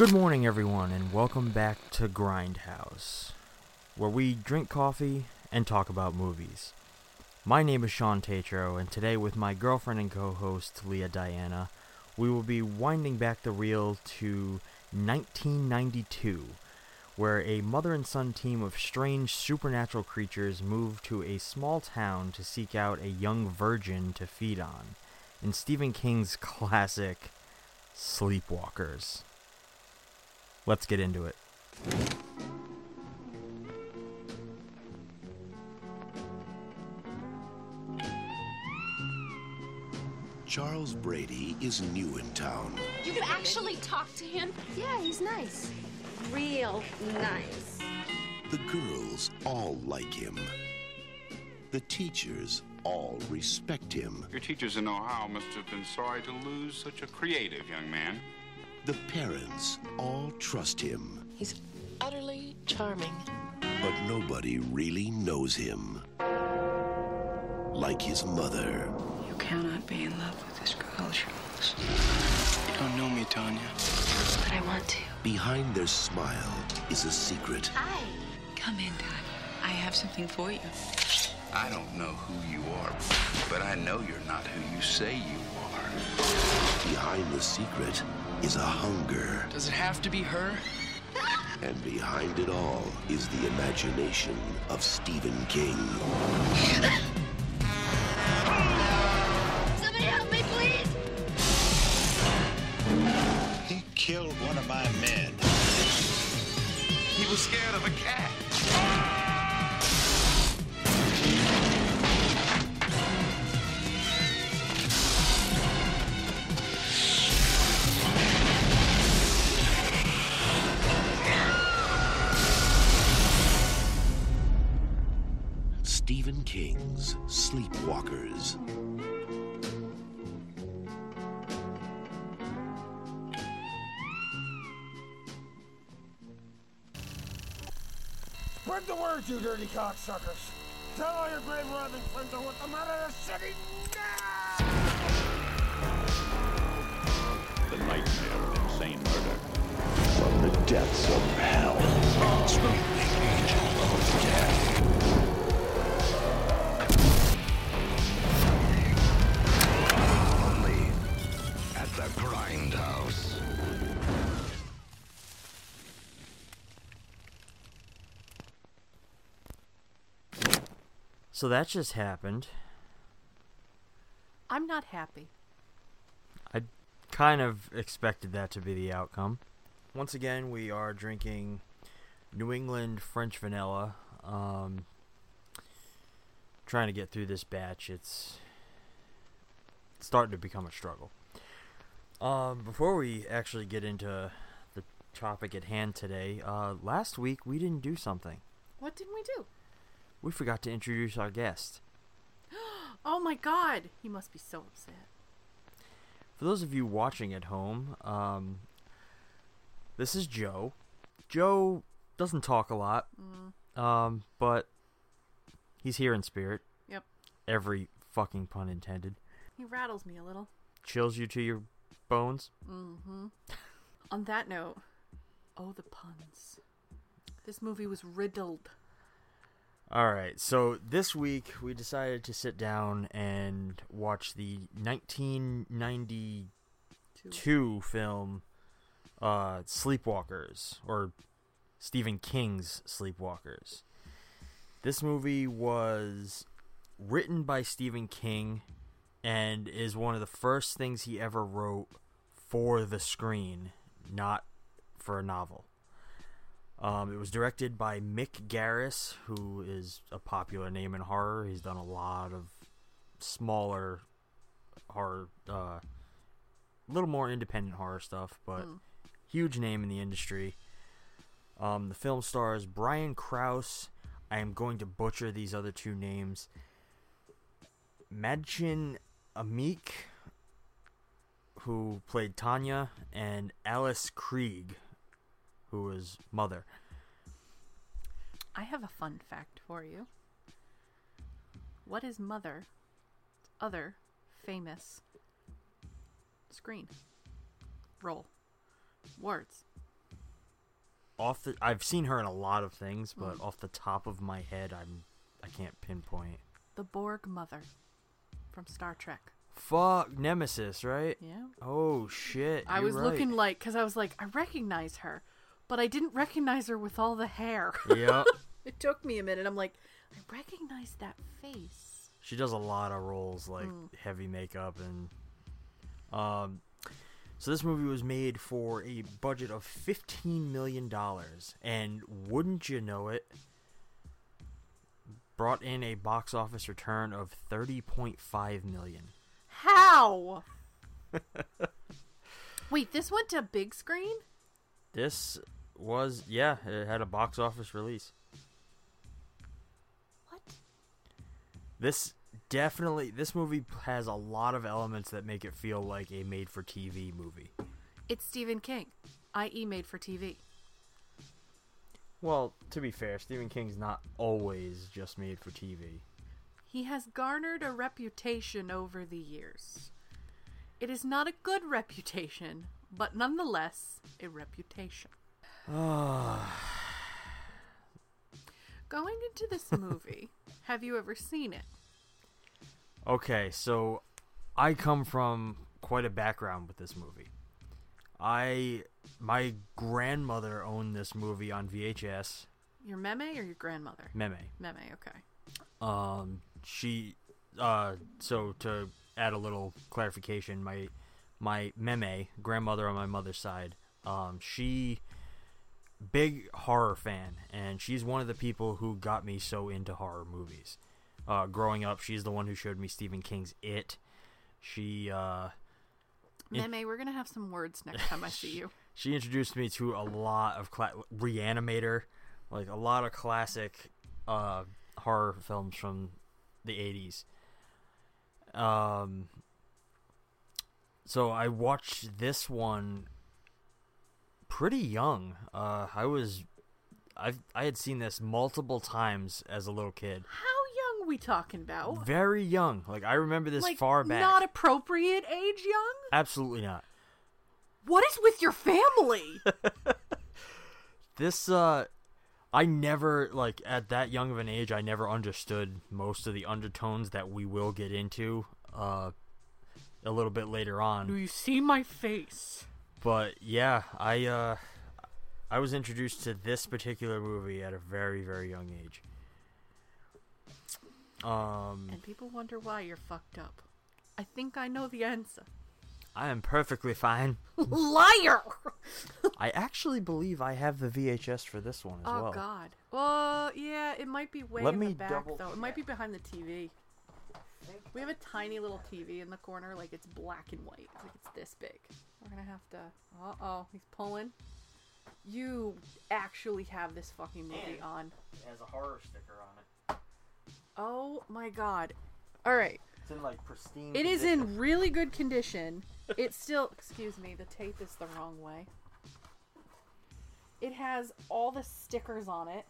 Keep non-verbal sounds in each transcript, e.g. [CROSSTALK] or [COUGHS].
Good morning, everyone, and welcome back to Grindhouse, where we drink coffee and talk about movies. My name is Shawn Tetrault, and today, with my girlfriend and co host, Lea Diana, we will be winding back the reel to 1992, where a mother and son team of strange supernatural creatures move to a small town to seek out a young virgin to feed on, in Stephen King's [LAUGHS] classic Sleepwalkers. Let's get into it. Charles Brady is new in town. You can actually talk to him? Yeah, he's nice. Real nice. The girls all like him. The teachers all respect him. Your teachers in Ohio must have been sorry to lose such a creative young man. The parents all trust him. He's utterly charming. But nobody really knows him. Like his mother. You cannot be in love with this girl, Charles. You don't know me, Tanya. But I want to. Behind their smile is a secret. Hi. Come in, Tanya. I have something for you. I don't know who you are, but I know you're not who you say you are. Behind the secret is a hunger. Does it have to be her? And behind it all is the imagination of Stephen King. Somebody help me, please! He killed one of my men. He was scared of a cat. Stephen King's Sleepwalkers. Spread the word, you dirty cocksuckers. Tell all your grave robbing friends I want them out of the city now! The nightmare of insane murder. From the depths of hell. Only So that just happened. I'm not happy. I kind of expected that to be the outcome. Once again, we are drinking New England French vanilla. Um, trying to get through this batch. It's starting to become a struggle. Um, before we actually get into the topic at hand today, uh, last week we didn't do something. What didn't we do? We forgot to introduce our guest. [GASPS] Oh my god! He must be so upset. For those of you watching at home, um, this is Joe. Joe doesn't talk a lot, um, but he's here in spirit. Yep. Every fucking pun intended. He rattles me a little. Chills you to your bones. Mm-hmm. On that note, oh the puns. This movie was riddled. All right, so this week we decided to sit down and watch the 1992 film uh, Sleepwalkers, or Stephen King's Sleepwalkers. This movie was written by Stephen King and is one of the first things he ever wrote for the screen, not for a novel. Um, it was directed by Mick Garris, who is a popular name in horror. He's done a lot of smaller horror, a little more independent horror stuff, but huge name in the industry. Um, the film stars Brian Krause. I am going to butcher these other two names. Mädchen Amick, who played Tanya, and Alice Krige, who was Mother. I have a fun fact for you. What is Mother other famous screen role words? Off the, I've seen her in a lot of things, but mm-hmm. off the top of my head, I'm I can't pinpoint. The Borg Mother from Star Trek. Fuck Nemesis, right? Yeah. Oh shit! I was right. looking like because I was like I recognize her, but I didn't recognize her with all the hair. [LAUGHS] Yep. it took me a minute. I'm like, I recognize that face. She does a lot of roles like Mm. heavy makeup and um so this movie was made for a budget of 15 million dollars and wouldn't you know it brought in a box office return of 30.5 million. How? [LAUGHS] Wait, this went to big screen? This was yeah, it had a box office release. What? This definitely this movie has a lot of elements that make it feel like a made for TV movie. It's Stephen King, i.e., made for TV. Well, to be fair, Stephen King's not always just made for TV. He has garnered a reputation over the years. It is not a good [LAUGHS] reputation, but nonetheless a reputation. [SIGHS] Going into this movie, [LAUGHS] have you ever seen it? Okay, so I come from quite a background with this movie. I my grandmother owned this movie on VHS. Your meme or your grandmother? Meme. Meme, okay. Um, she, uh, so to add a little clarification, my my meme grandmother on my mother's side, um, she big horror fan, and she's one of the people who got me so into horror movies. Uh, growing up, she's the one who showed me Stephen King's It. She, uh, in- Meme, we're gonna have some words next time I [LAUGHS] see you. she introduced me to a lot of cla- Reanimator, like a lot of classic uh, horror films from the '80s. Um, so I watched this one pretty young. Uh, I was, I I had seen this multiple times as a little kid. How young we talking about? Very young. Like I remember this like far back. not appropriate age young? Absolutely not. What is with your family? [LAUGHS] This uh I never like at that young of an age I never understood most of the undertones that we will get into uh a little bit later on. Do you see my face? But yeah, I uh I was introduced to this particular movie at a very very young age. Um And people wonder why you're fucked up. I think I know the answer. I am perfectly fine. [LAUGHS] Liar! I actually believe I have the VHS for this one as oh well. Oh God. Well, yeah, it might be way Let in me the back double though. It might be behind the TV. We have a tiny little TV in the corner, like it's black and white, like it's this big. We're gonna have to. Uh oh, he's pulling. You actually have this fucking movie And- on. It has a horror sticker on it. Oh my God. All right. It's in like pristine It is condition. in really good condition. It's still, excuse me, the tape is the wrong way. It has all the stickers on it.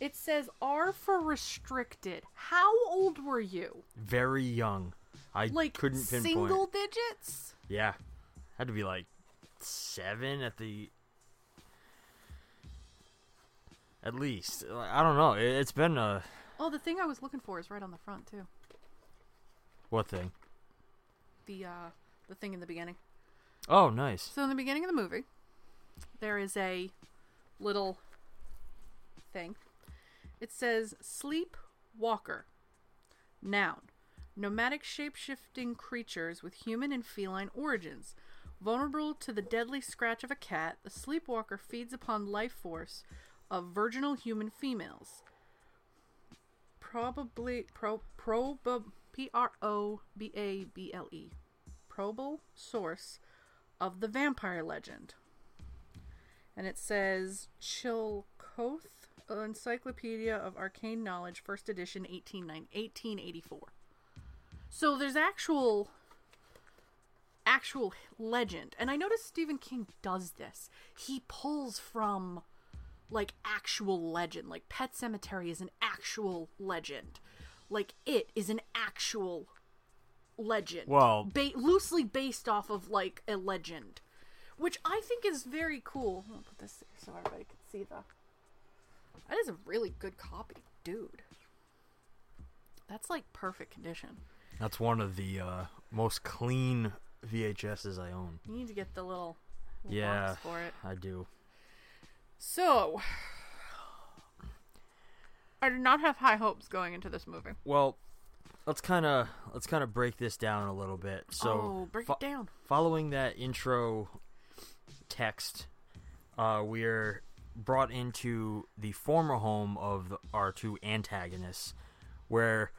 It says R for restricted. How old were you? very young. I Like couldn't pinpoint. single digits? Yeah, had to be like seven at the at least. I don't know. It, it's been a Oh, the thing I was looking for is right on the front too. what thing? The uh the thing in the beginning. Oh, nice. So in the beginning of the movie, there is a little thing. It says sleep walker. Noun. Nomadic shape-shifting creatures with human and feline origins. Vulnerable to the deadly scratch of a cat, the sleepwalker feeds upon life force of virginal human females. Probably pro prob P R O B A B L E. probable source of the vampire legend. And it says Chilcoth Encyclopedia of Arcane Knowledge, first edition, 1884. So there's actual actual legend. And I noticed Stephen King does this. He pulls from like actual legend. Like Pet Sematary is an actual legend. Like it is an actual legend. Well- ba- loosely based off of like a legend, which I think is very cool. I'll put this so everybody can see the. That is a really good copy, dude. That's like perfect condition. That's one of the uh, most clean VHSs I own. You need to get the little, Yeah, box for it. I do. So, I did not have high hopes going into this movie. Well, let's kind of let's kind of break this down a little bit. So, Oh, break it down. Following that intro text, uh, we're brought into the former home of the, our two antagonists, where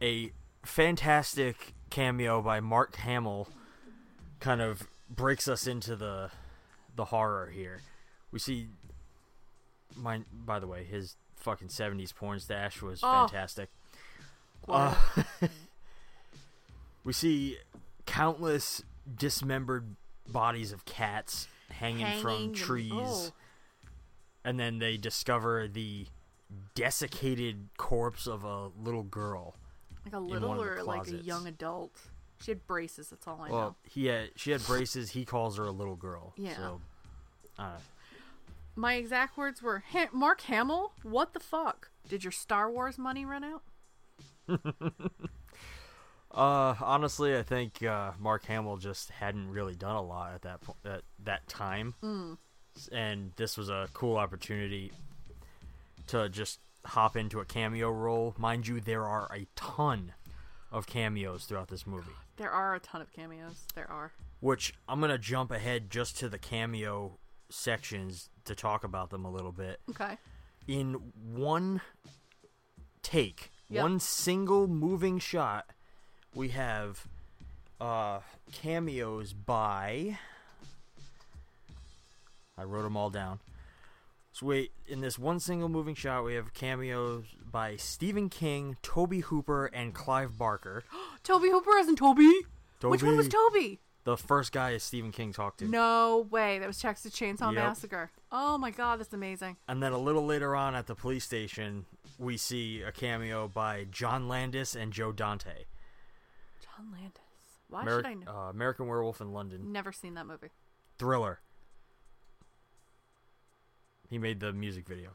a fantastic cameo by Mark Hamill kind of breaks us into the the horror here. We see my by the way, his fucking 70s porn stash was Oh. fantastic. Uh, [LAUGHS] we see countless dismembered bodies of cats hanging, Hanging from and- trees. oh. And then they discover the desiccated corpse of a little girl. Like a little one of the or like a young adult. She had braces. That's all I well, know. he had she had braces. He calls her a little girl. Yeah. So, uh, My exact words were, "Ha- "Mark Hamill, what the fuck? Did your Star Wars money run out?" [LAUGHS] uh, honestly, I think uh, Mark Hamill just hadn't really done a lot at that po- at that time, Mm. and this was a cool opportunity to just hop into a cameo role. Mind you, there are a ton of cameos throughout this movie. There are a ton of cameos. There are. which I'm gonna jump ahead just to the cameo sections to talk about them a little bit. Okay. In one take, Yep. one single moving shot, we have uh, cameos by. I wrote them all down. So wait, in this one single moving shot, we have cameos by Stephen King, Tobe Hooper, and Clive Barker. [GASPS] Tobe Hooper isn't Toby. Which one was Toby. Toby? The first guy is Stephen King talked to. No way. That was Texas Chainsaw Yep. Massacre. Oh my god, that's amazing. And then a little later on at the police station, we see a cameo by John Landis and Joe Dante. John Landis. Why Ameri- should I know? uh, American Werewolf in London. Never seen that movie. Thriller. He made the music video.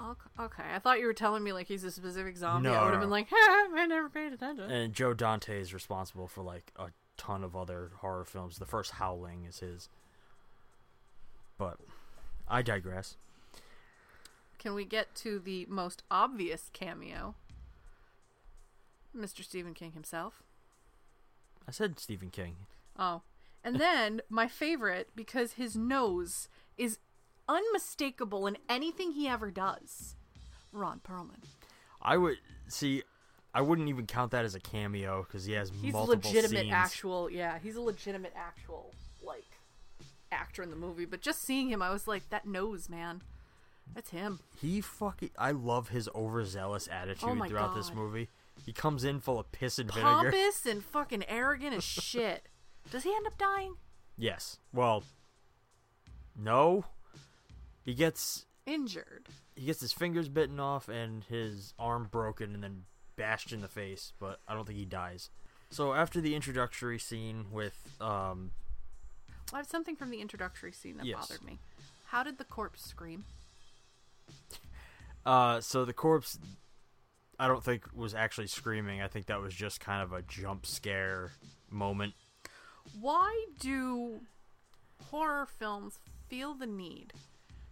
Ok- Okay, I thought you were telling me like he's a specific zombie. No, I would have no. been like, ha, [LAUGHS] I never paid attention. And Joe Dante is responsible for like a ton of other horror films. The first Howling is his. But I digress. Can we get to the most obvious cameo? Mr. Stephen King himself. I said Stephen King. Oh. And then my favorite because his nose is unmistakable in anything he ever does. Ron Perlman. I would see. I wouldn't even count that as a cameo because he has multiple. He's multiple legitimate scenes. actual yeah, he's a legitimate actual like actor in the movie, but just seeing him I was like that nose, man. That's him. He fucking. I love his overzealous attitude Oh throughout this God. He comes in full of piss and vinegar. Pompous and fucking arrogant as shit. [LAUGHS] Does he end up dying? Yes. Well, no. He gets Injured. he gets his fingers bitten off and his arm broken and then bashed in the face, but I don't think he dies. So after the introductory scene with um I have something from the introductory scene that Yes. bothered me. How did the corpse scream? uh so the corpse I don't think was actually screaming. I think that was just kind of a jump scare moment. Why do horror films feel the need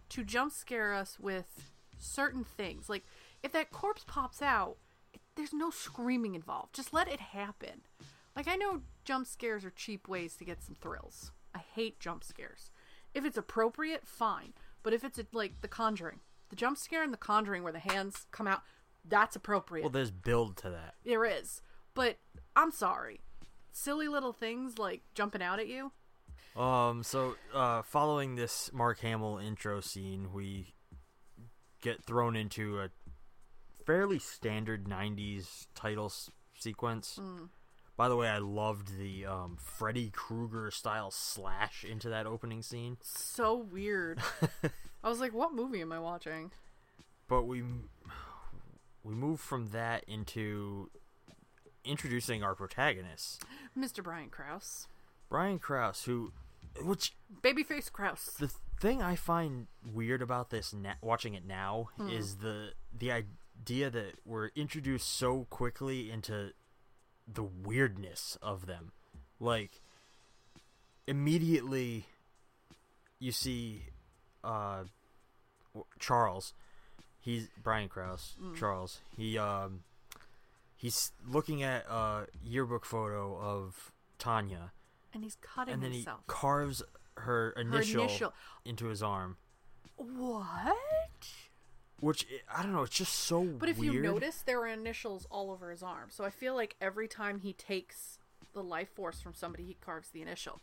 to jump scare us with certain things? Like, if that corpse pops out, there's no screaming involved. Just let it happen. Like, I know jump scares are cheap ways to get some thrills. I hate jump scares. If it's appropriate, fine. But if it's like The Conjuring, the jump scare in The Conjuring where the hands come out, that's appropriate. Well, there's build to that. There is. But I'm sorry. silly little things like jumping out at you. Um, so uh, following this Mark Hamill intro scene, we get thrown into a fairly standard '90s title s- sequence. Mm. By the way, I loved the um, Freddy Krueger style slash into that opening scene. So weird. [LAUGHS] I was like, what movie am I watching? But we we move from that into introducing our protagonist, Mr. Brian Krause. Brian Krause, who, which Babyface Krause. the thing I find weird about this na- watching it now Hmm. is the the idea that we're introduced so quickly into the weirdness of them. Like immediately you see uh Charles he's Brian Krause Mm. Charles he um he's looking at a yearbook photo of Tanya And he's cutting and then himself. he carves her initial, initial. into his arm what? which i don't know it's just so But if weird you notice, there are initials all over his arm. So I feel like every time he takes the life force from somebody, he carves the initial,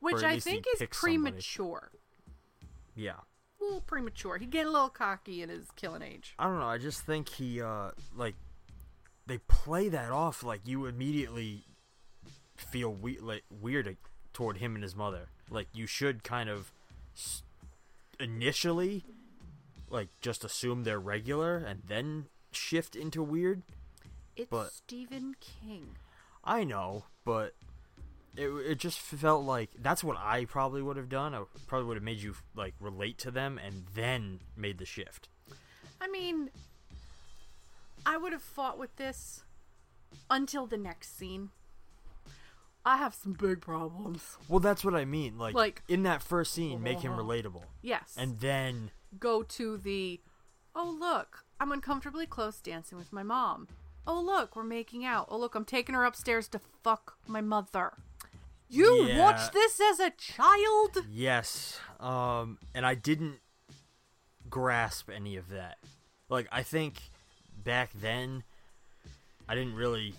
which I think is picks somebody. premature. yeah A little premature. He getting a little cocky in his killing age. i don't know i just think he uh like they play that off like you immediately feel we- like weird toward him and his mother like you should kind of initially like just assume they're regular and then shift into weird It's But- Stephen King. I know, but it it just felt like that's what I probably would have done. I probably would have made you like relate to them and then made the shift. I mean, I would have fought with this until the next scene. I have some big problems. Well, that's what I mean. Like, Like- in that first scene, make him uh-huh. relatable, Yes. and then go to the oh look i'm uncomfortably close dancing with my mom oh look we're making out oh look i'm taking her upstairs to fuck my mother you Yeah. watched this as a child yes, um, and I didn't grasp any of that. Like, I think back then, I didn't really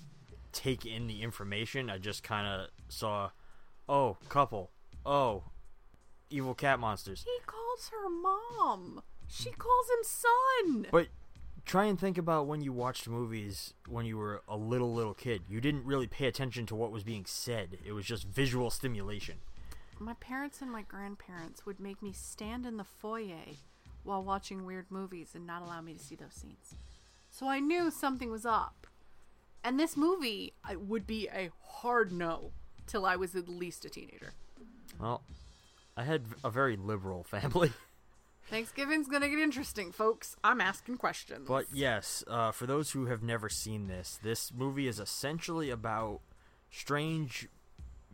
take in the information. I just kind of saw, oh, couple, oh, evil cat monsters. he calls her mom she calls him son But try and think about when you watched movies when you were a little little kid. You didn't really pay attention to what was being said. It was just visual stimulation. my parents and my grandparents would make me stand in the foyer while watching weird movies and not allow me to see those scenes so i knew something was up and this movie I, would be a hard no till i was at least a teenager Well, I had a very liberal [LAUGHS] family. Thanksgiving's gonna get interesting, folks. I'm asking questions. But yes, uh, for those who have never seen this, this movie is essentially about strange,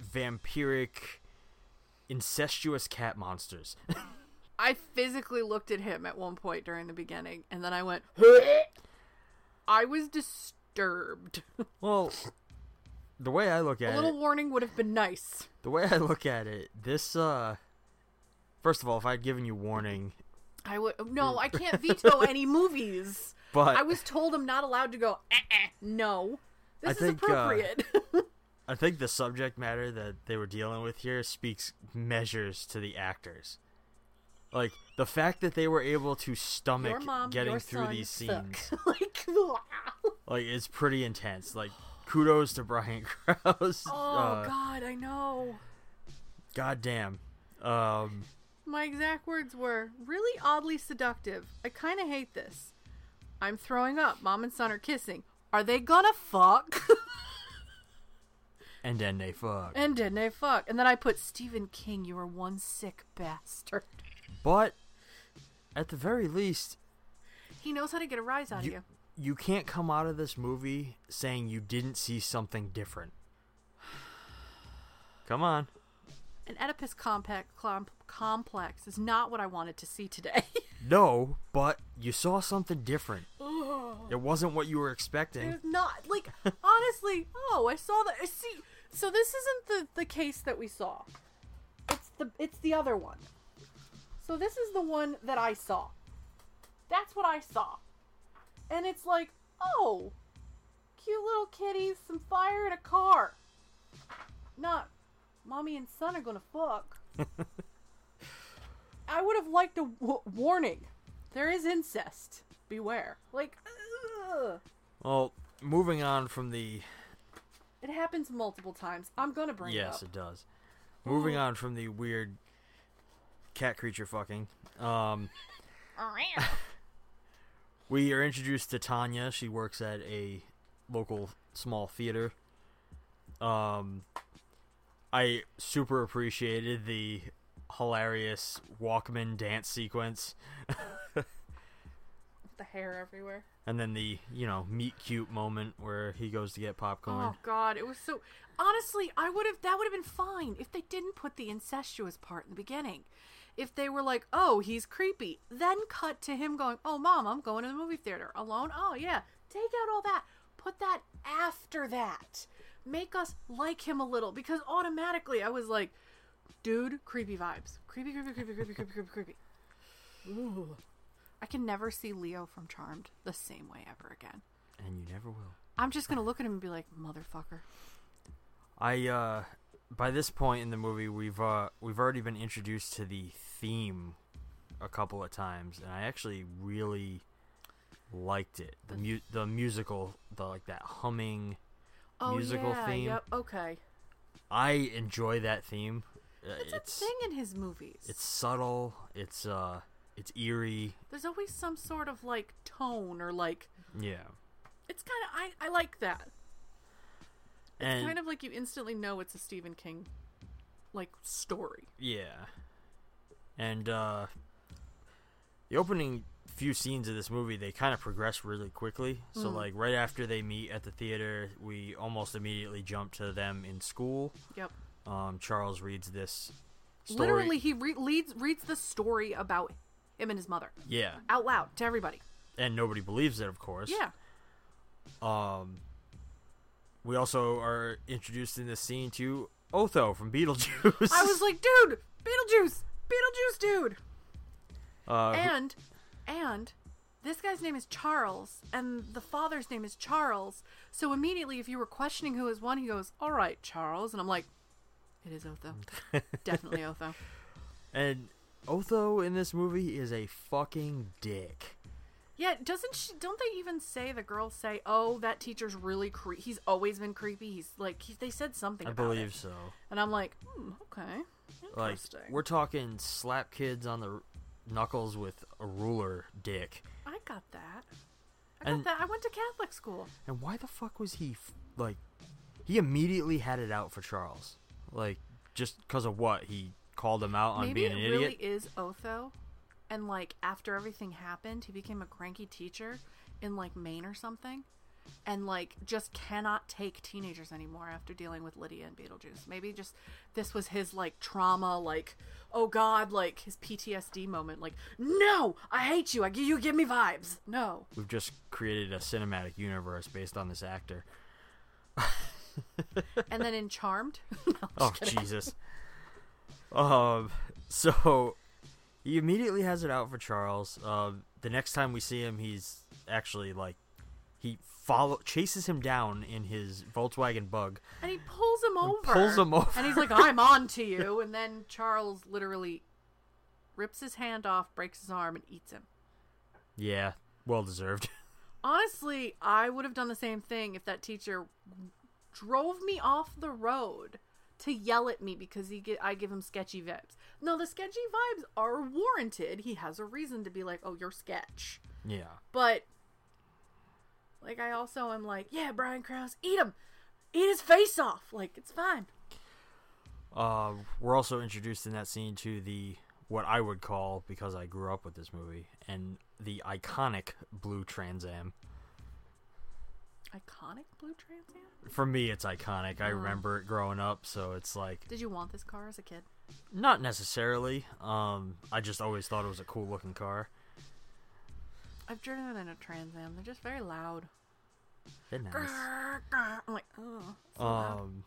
vampiric, incestuous cat monsters. [LAUGHS] I physically looked at him at one point during the beginning, and then I went. [LAUGHS] I was disturbed. [LAUGHS] well, the way I look at it, a little it, warning would have been nice. the way I look at it, this uh, first of all, if I'd given you warning, I would no, I can't [LAUGHS] veto any movies. But- I was told I'm not allowed to go. Eh-eh, no, this I is think, uh, appropriate. [LAUGHS] I think the subject matter that they were dealing with here speaks measures to the actors. Like the fact that they were able to stomach mom, getting through these [LAUGHS] scenes, like, like it's pretty intense. Like kudos to Brian Krause. oh uh, God, I know. God damn. Um, My exact words were really oddly seductive. I kind of hate this. I'm throwing up. Mom and son are kissing. Are they gonna fuck? [LAUGHS] and then they fuck. and didn't they fuck? And then I put Stephen King. You are one sick bastard. But at the very least, He knows how to get a rise out you, of you. you can't come out of this movie saying you didn't see something different. [SIGHS] Come on. An Oedipus complex, complex is not what I wanted to see today. [LAUGHS] No, but you saw something different. It wasn't what you were expecting. It's not like [LAUGHS] honestly. Oh, I saw that. I See, so this isn't the the case that we saw. It's the it's the other one. So this is the one that I saw. That's what I saw, and it's like, oh, cute little kitties, some fire in a car. Not mommy and son are gonna fuck. [LAUGHS] I would have liked a w- warning. There is incest. Beware. Like, ugh. Well, moving on from the it happens multiple times. I'm gonna bring yes, it up. it does. Moving on from the weird cat creature fucking. Um, [LAUGHS] we are introduced to Tanya. She works at a local small theater. Um, I super appreciated the hilarious Walkman dance sequence. the hair everywhere. And then the, you know, meet cute moment where he goes to get popcorn. Oh god, it was so honestly, I would have that would have been fine if they didn't put the incestuous part in the beginning. If they were like, "Oh, he's creepy." Then cut to him going, "Oh, mom, I'm going to the movie theater alone." Oh, yeah. Take out all that. Put that after that. Make us like him a little because automatically I was like, "Dude, creepy vibes. Creepy, creepy, creepy, creepy, creepy, creepy, creepy." Ooh. I can never see Leo from Charmed the same way ever again. And you never will. I'm just gonna look at him and be like, motherfucker. I uh by this point in the movie we've uh we've already been introduced to the theme a couple of times and I actually really liked it. The mu- the musical the like that humming oh, musical yeah, theme. Yep, okay. I enjoy that theme. It's, it's a thing in his movies. it's subtle, it's uh it's eerie. There's always some sort of like tone or like Yeah. it's kind of I I like that. It's And kind of like you instantly know it's a Stephen King like story. Yeah. And uh the opening few scenes of this movie they kind of progress really quickly. So Mm. like right after they meet at the theater, we almost immediately jump to them in school. Yep. Um Charles reads this story. Literally, he re- leads reads the story about him and his mother Yeah. out loud to everybody. And nobody believes it, of course. Yeah. Um we also are introduced in this scene to Otho from Beetlejuice. I was [LAUGHS] like, dude, Beetlejuice, Beetlejuice, dude. uh, who- and and this guy's name is Charles, and the father's name is Charles. So immediately, if you were questioning who is one, he goes, "All right, Charles," and I'm like, "It is Otho, [LAUGHS] definitely Otho." [LAUGHS] and Otho in this movie is a fucking dick. Yeah, doesn't she? Don't they even say the girls say, "Oh, that teacher's really creepy. He's always been creepy. He's like he, they said something." I believe it. so. And I'm like, hmm, okay, Like we're talking slap kids on the knuckles with a ruler, dick. I got that. I got And- that. I went to Catholic school. And why the fuck was he f- like? He immediately had it out for Charles, like just because of what he called him out on Maybe being it an really idiot. is Otho, and like after everything happened, he became a cranky teacher in like Maine or something, and like just cannot take teenagers anymore after dealing with Lydia and Beetlejuice. Maybe just this was his like trauma, like oh god, like his PTSD moment. Like no, I hate you. I you give me vibes. No, We've just created a cinematic universe based on this actor. [LAUGHS] [LAUGHS] and then in Charmed, [LAUGHS] No, Oh kidding. Jesus. Um. So he immediately has it out for Charles. Uh, the next time we see him, he's actually like he follow chases him down in his Volkswagen Bug. And he pulls him over. pulls him over. And he's like, I'm on to you. [LAUGHS] And then Charles literally rips his hand off, breaks his arm, and eats him. Yeah, well deserved. Honestly, I would have done the same thing if that teacher drove me off the road to yell at me because he get, I give him sketchy vibes. No, the sketchy vibes are warranted. He has a reason to be like, oh, you're sketch. yeah. But, like, I also am like, yeah, Brian Krause, eat him. Eat his face off. Like, it's fine. Uh, we're also introduced in that scene to the what I would call because I grew up with this movie and the iconic blue Trans Am. Iconic blue Trans Am? For me, it's iconic. I remember it growing up, so it's like Did you want this car as a kid? not necessarily. Um, I just always thought it was a cool looking car. I've driven in a Trans Am. They're just very loud. They're nice. I'm like, oh. so loud. Um,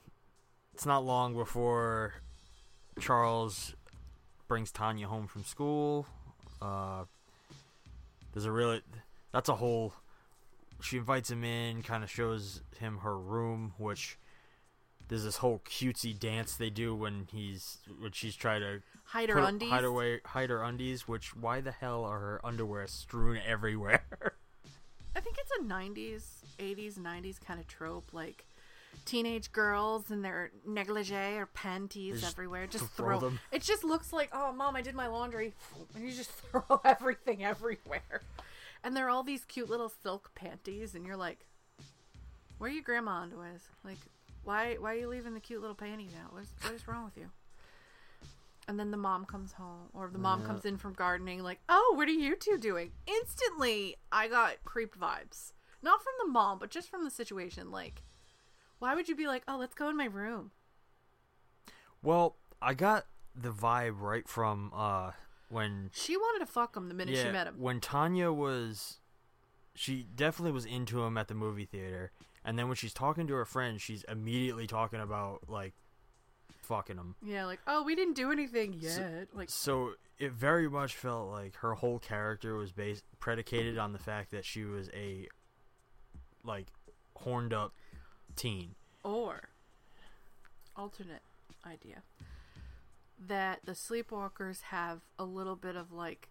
it's not long before Charles brings Tanya home from school. Uh, there's a really that's a whole. She invites him in, kind of shows him her room, which there's this whole cutesy dance they do when he's when she's trying to Hide her undies? hide away hide her undies. Which why the hell are her underwear strewn [LAUGHS] everywhere? I think it's a 90s, 80s, 90s kind of trope. Like teenage girls and their negligee or panties Just everywhere. Just throw throw them. It just looks like, oh, mom, I did my laundry. And [LAUGHS] you just [LAUGHS] throw everything everywhere. And they're all these cute little silk panties. And you're like, where are your grandma underwears? Like, why, why are you leaving the cute little panties out? What's, what is wrong with you? And then the mom comes home, or the mom Yeah. comes in from gardening, like, oh, what are you two doing? Instantly, I got creeped vibes. Not from the mom, but just from the situation. Like, why would you be like, oh, let's go in my room? well, I got the vibe right from uh when She wanted to fuck him the minute she met him. When Tanya was, she definitely was into him at the movie theater, and then when she's talking to her friend, she's immediately talking about like fucking him. Yeah, like, oh, we didn't do anything yet. like, So it very much felt like her whole character was based predicated on the fact that she was a like horned up teen. or alternate idea that the sleepwalkers have a little bit of like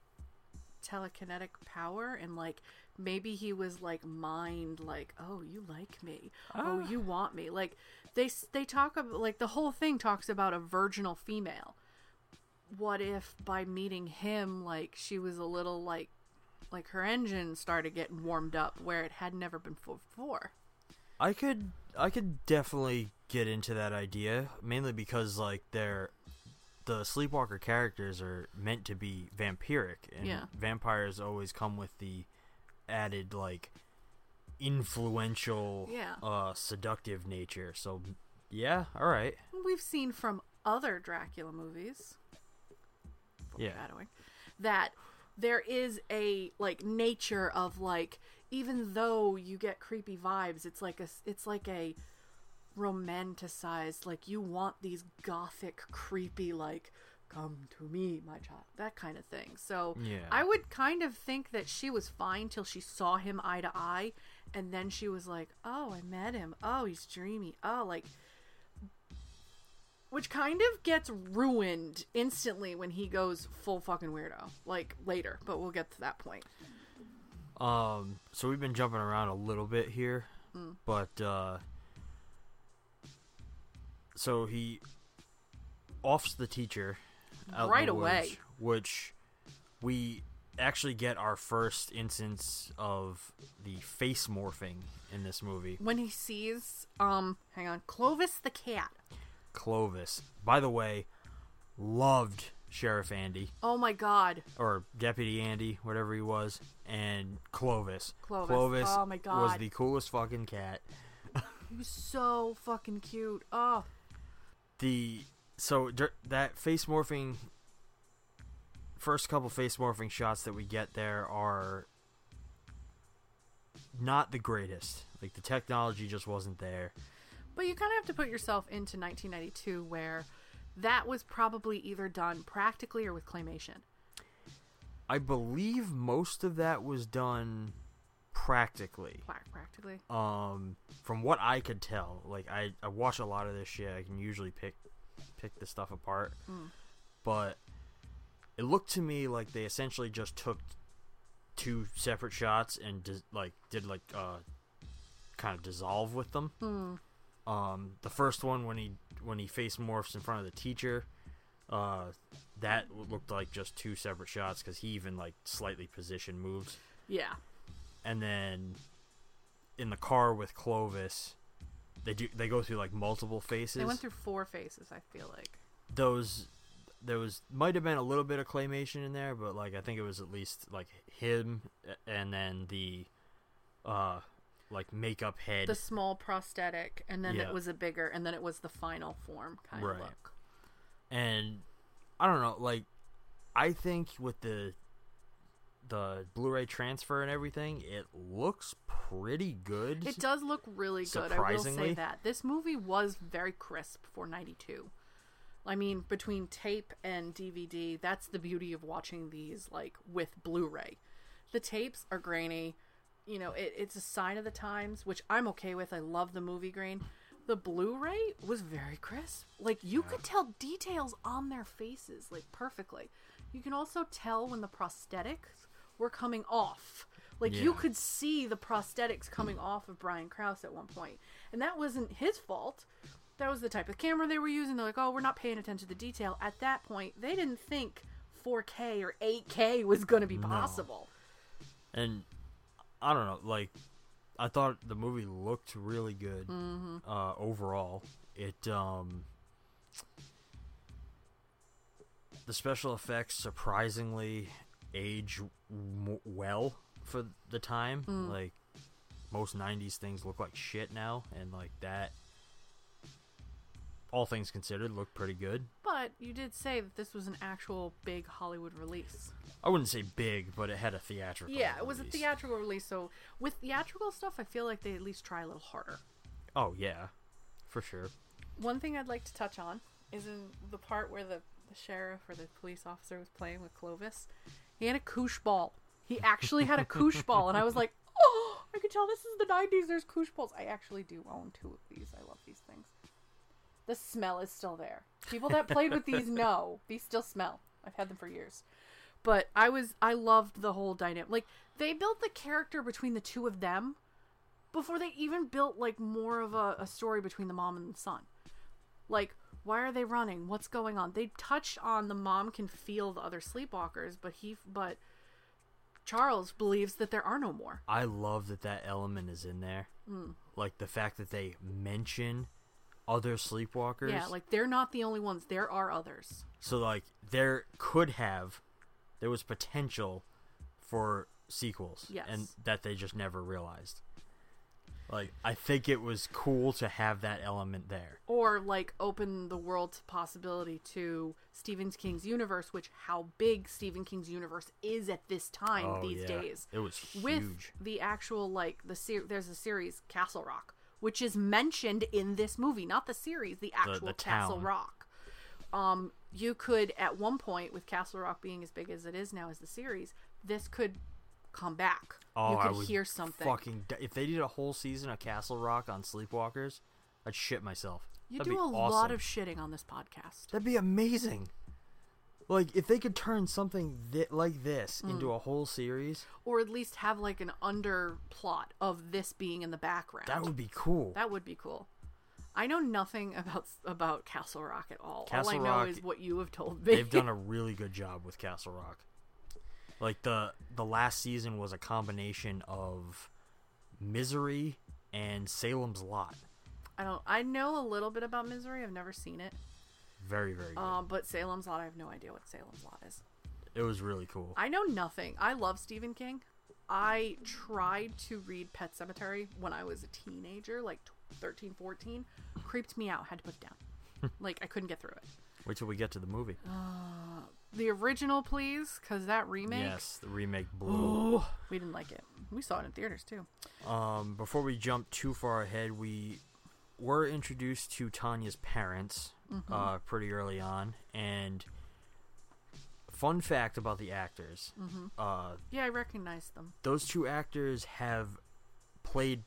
telekinetic power and like maybe he was like mind like oh you like me. Oh Ah. you want me. Like they they talk about like the whole thing talks about a virginal female. What if by meeting him like she was a little like like her engine started getting warmed up where it had never been fo- before? I could I could definitely get into that idea mainly because like they're the sleepwalker characters are meant to be vampiric and Yeah. vampires always come with the added like influential Yeah. uh seductive nature so yeah all right we've seen from other Dracula movies. yeah that there is a like nature of like even though you get creepy vibes, it's like a it's like a romanticized like you want these gothic creepy like come to me my child that kind of thing so Yeah. i would kind of think that she was fine till she saw him eye to eye and then she was like oh i met him oh he's dreamy oh like which kind of gets ruined instantly when he goes full fucking weirdo like later but we'll get to that point Um, so we've been jumping around a little bit here, Mm. but uh, so he offs the teacher Right the away. woods, which we actually get our first instance of the face morphing in this movie. when he sees um hang on clovis the cat Clovis, by the way, loved Sheriff Andy oh my god or Deputy Andy, whatever he was, and Clovis. Clovis. Oh my god was the coolest fucking cat. he was so fucking cute oh the so that face morphing first couple face morphing shots that we get there are not the greatest like the technology just wasn't there But you kind of have to put yourself into 1992 where that was probably either done practically or with claymation. i believe most of that was done practically Practically. um from what i could tell like i i watch a lot of this shit i can usually pick pick the stuff apart Mm. but it looked to me like they essentially just took two separate shots and dis- like did like uh kind of dissolve with them Hmm. um the first one when he when he face morphs in front of the teacher uh that looked like just two separate shots because he even like slightly position moves Yeah. And then in the car with Clovis, they do they go through like multiple faces. They went through four faces, I feel like. those. There was might have been a little bit of claymation in there, but like I think it was at least like him and then the uh like makeup head. The small prosthetic, and then Yeah. it was a bigger, and then it was the final form kind Right. of look. and I don't know, like I think with the the Blu-ray transfer and everything, it looks pretty good. It does look really good. I will say that. This movie was very crisp for 92. I mean, between tape and DVD, that's the beauty of watching these like with Blu-ray. The tapes are grainy. You know, it, it's a sign of the times, which I'm okay with. I love the movie grain. the Blu-ray was very crisp. Like you could tell details on their faces like perfectly. You can also tell when the prosthetics were coming off. Like you could see the prosthetics coming off of Brian Krause at one point. And that wasn't his fault. That was the type of camera they were using. They're like, "Oh, we're not paying attention to the detail." At that point, they didn't think 4K or 8K was going to be No. possible. and I don't know, like I thought the movie looked really good Mhm. uh, overall. It um the special effects surprisingly age w- well for the time. Mm. Like most '90s things look like shit now, and like that. All things considered, looked pretty good. But you did say that this was an actual big Hollywood release. I wouldn't say big, but it had a theatrical. Yeah, it was a theatrical release. So with theatrical stuff, I feel like they at least try a little harder. Oh yeah, for sure. One thing I'd like to touch on is in the part where the, the sheriff or the police officer was playing with Clovis. He had a koosh ball. He actually had a koosh ball, and I was like, oh, I could tell this is the 90s. There's koosh balls. I actually do own two of these. I love these things. The smell is still there. People that played with these [LAUGHS] know these still smell. I've had them for years. But I was I loved the whole dynamic. Like they built the character between the two of them before they even built like more of a, a story between the mom and the son. Like, why are they running? What's going on? They touched on the mom can feel the other sleepwalkers, but he but Charles believes that there are no more. I love that that element is in there. Mm. Like the fact that they mention other sleepwalkers. Yeah, like they're not the only ones. There are others. so like there could have there was potential for sequels Yes. and that they just never realized. Like I think it was cool to have that element there. Or like open the world to possibility to Stephen King's universe, which how big Stephen King's universe is at this time Oh, these yeah. days. It was with the actual like the ser- there's a series Castle Rock, which is mentioned in this movie, not the series, the actual the Castle town. Rock. Um, you could at one point with Castle Rock being as big as it is now as the series, this could come back. Oh, you I could would hear something. Fucking di- if they did a whole season of Castle Rock on Sleepwalkers, I'd shit myself. you That'd do a lot of shitting on this podcast. That'd be amazing. Like if they could turn something thi- like this Mm. into a whole series, or at least have like an underplot of this being in the background. that would be cool. That would be cool. I know nothing about about Castle Rock at all. Castle all I know Rock, is what you have told me. They've done a [LAUGHS] really good job with Castle Rock. Like the the last season was a combination of Misery and Salem's Lot. I don't. I know a little bit about Misery. I've never seen it. Very very good. Um, but Salem's Lot, I have no idea what Salem's Lot is. it was really cool. I know nothing. I love Stephen King. I tried to read Pet Sematary when I was a teenager, like 13, 14. Creeped me out. Had to put it down. [LAUGHS] like I couldn't get through it. Wait till we get to the movie. Uh, the original, please, because that remake. Yes, the remake blew. Oh, we didn't like it. We saw it in theaters too. Um, before we jump too far ahead, we were introduced to Tanya's parents Mhm. uh, pretty early on, and fun fact about the actors: Mhm. uh, Yeah, I recognize them. those two actors have played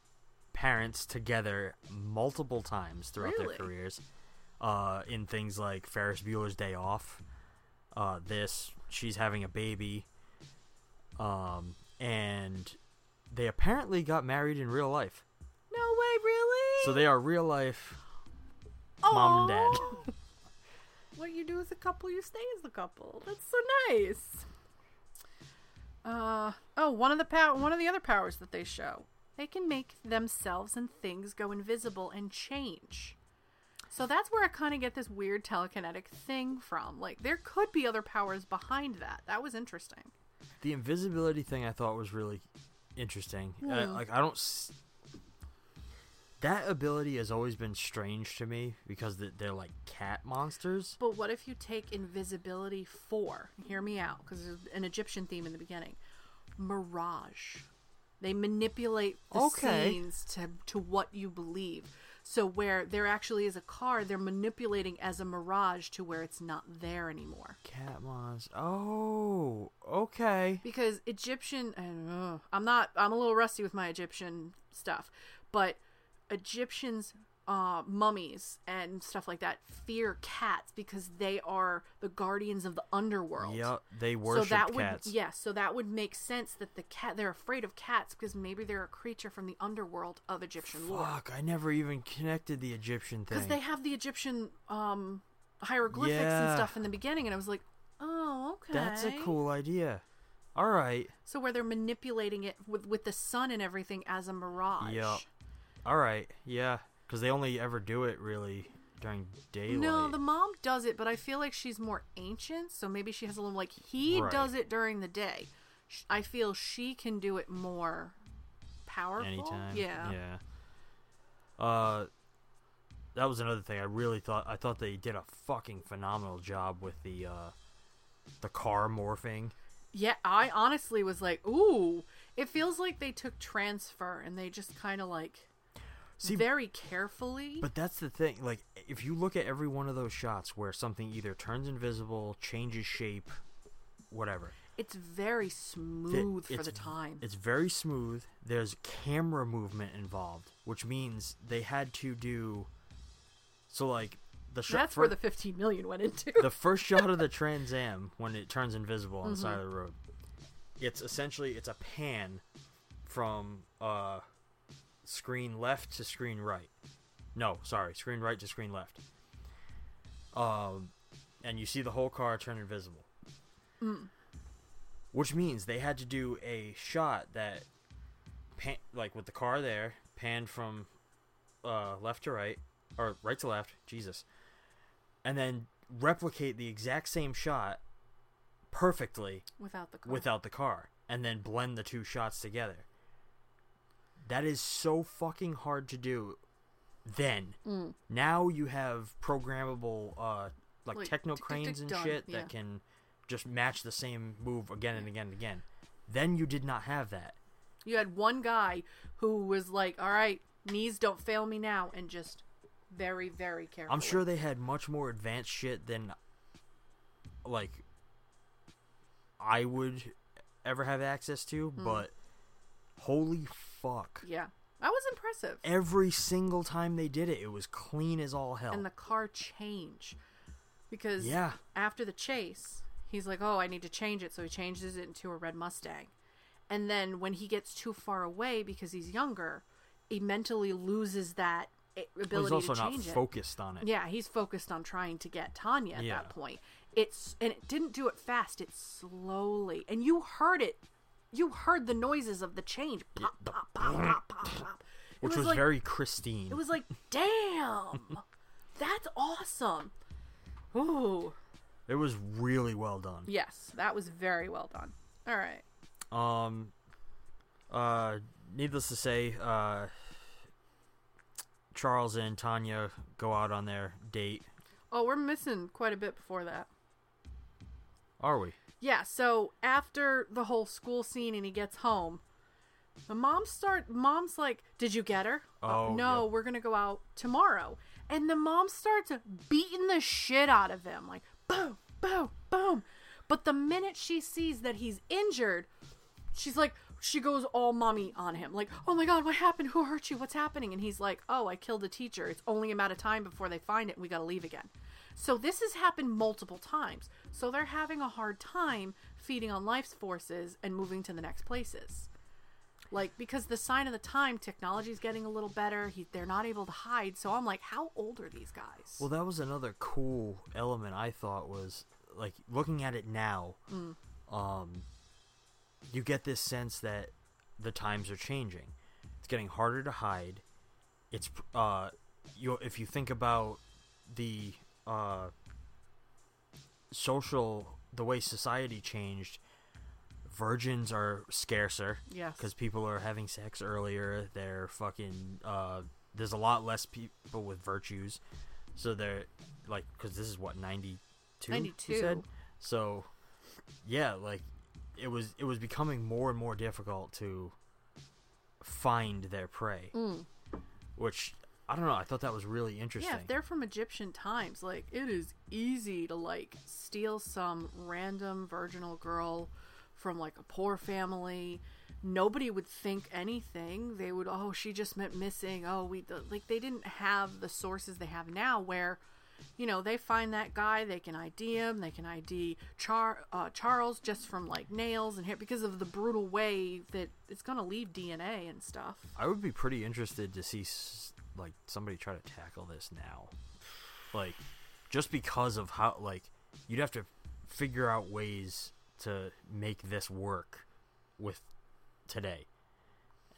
parents together multiple times throughout Really? their careers. Uh, in things like Ferris Bueller's Day Off, uh, this she's having a baby, um, and they apparently got married in real life. No way, really? So they are real life mom and dad. [LAUGHS] what you do as a couple, you stay as a couple. That's so nice. Uh oh, one of the pow- one of the other powers that they show. They can make themselves and things go invisible and change. So that's where I kind of get this weird telekinetic thing from. Like there could be other powers behind that. That was interesting. The invisibility thing I thought was really interesting. I, Hmm. like I don't. S- that ability has always been strange to me because they're like cat monsters. But what if you take invisibility for? Hear me out, because there's an Egyptian theme in the beginning. Mirage. They manipulate the Okay. scenes to to what you believe. So where there actually is a car, they're manipulating as a mirage to where it's not there anymore. Cat monsters. Oh, okay. Because Egyptian, I don't know, I'm not, I'm a little rusty with my Egyptian stuff, but Egyptians uh, mummies and stuff like that fear cats because they are the guardians of the underworld. Yep, they worship so that would cats. yes, so that would make sense that the cat they're afraid of cats because maybe they're a creature from the underworld of Egyptian lore. Fuck, I never even connected the Egyptian thing. Because they have the Egyptian um, hieroglyphics and stuff in the beginning, and I was like, oh, okay. That's a cool idea. All right. So where they're manipulating it with with the sun and everything as a mirage. Yep. All right. Yeah, because they only ever do it really during daylight. No, the mom does it, but I feel like she's more ancient, so maybe she has a little like he Right. does it during the day. I feel she can do it more powerful. anytime. Yeah. Yeah. Uh, that was another thing. I really thought I thought they did a fucking phenomenal job with the uh, the car morphing. Yeah, I honestly was like, ooh, it feels like they took transfer and they just kind of like See, very carefully. But that's the thing. Like, if you look at every one of those shots where something either turns invisible, changes shape, whatever, it's very th- smooth for the time. It's very smooth. There's camera movement involved, which means they had to do. So, like, the shot. That's where the 15 million went into. the first shot of the Trans Am when it turns invisible on the side of the road. It's essentially it's a pan from uh screen left to screen right. No, sorry, screen right to screen left. Um and you see the whole car turn invisible. Mm. Which means they had to do a shot that pan like with the car there, panned from uh left to right or right to left, Jesus. And then replicate the exact same shot perfectly Without the car. without the car and then blend the two shots together. That is so fucking hard to do then. Mm. Now you have programmable uh like, Like, techno cranes and shit Yeah. that can just match the same move again and again and again. Then you did not have that. You had one guy who was like, all right, knees don't fail me now, and just very, very careful. I'm sure they had much more advanced shit than like I would ever have access to, Hmm. but holy fuck. Yeah. That was impressive. Every single time they did it, it was clean as all hell. And the car change. Because Yeah. after the chase, he's like, oh, I need to change it. So he changes it into a red Mustang. And then when he gets too far away because he's younger, he mentally loses that ability Well, he's also to not change it. focused on it. Yeah, he's focused on trying to get Tanya at Yeah. that point. It's and it didn't do it fast. It slowly, and you heard it. You heard the noises of the change. Pop, pop, pop, pop, pop, pop. It Which was, like- very Christine. It was like, damn, that's awesome. Ooh, It was really well done. yes, that was very well done. All right. Um, uh, needless to say, uh, Charles and Tanya go out on their date. Oh, we're missing quite a bit before that. Are we? Yeah, so after the whole school scene and he gets home, the mom start mom's like, "Did you get her?" Oh, oh no, we're going to go out tomorrow. And the mom starts beating the shit out of him like boom, boom, boom. But the minute she sees that he's injured, she's like she goes all mommy on him like oh my god what happened who hurt you what's happening and he's like oh i killed a teacher it's only a matter of time before they find it and we gotta leave again so this has happened multiple times so they're having a hard time feeding on life's forces and moving to the next places like because the sign of the time technology is getting a little better he, they're not able to hide so i'm like how old are these guys Well, that was another cool element I thought was like looking at it now. Mm. Um, you get this sense that the times are changing. It's getting harder to hide. It's uh, you if you think about the uh social the way society changed. Virgins are scarcer. yeah Because people are having sex earlier. They're fucking. Uh, there's a lot less people with virtues. So they're like, because this is what ninety two. 92. So, yeah, like it was. It was becoming more and more difficult to find their prey. Mm. Which I don't know. I thought that was really interesting. Yeah, if they're from Egyptian times, like it is easy to like steal some random virginal girl from like a poor family, nobody would think anything. They would, oh, she just meant missing. Oh, we like they didn't have the sources they have now, where you know they find that guy, they can ID him, they can ID Char uh, Charles just from like nails and hair because of the brutal way that it's gonna leave DNA and stuff. I would be pretty interested to see s- like somebody try to tackle this now, like just because of how like you'd have to figure out ways to make this work with today,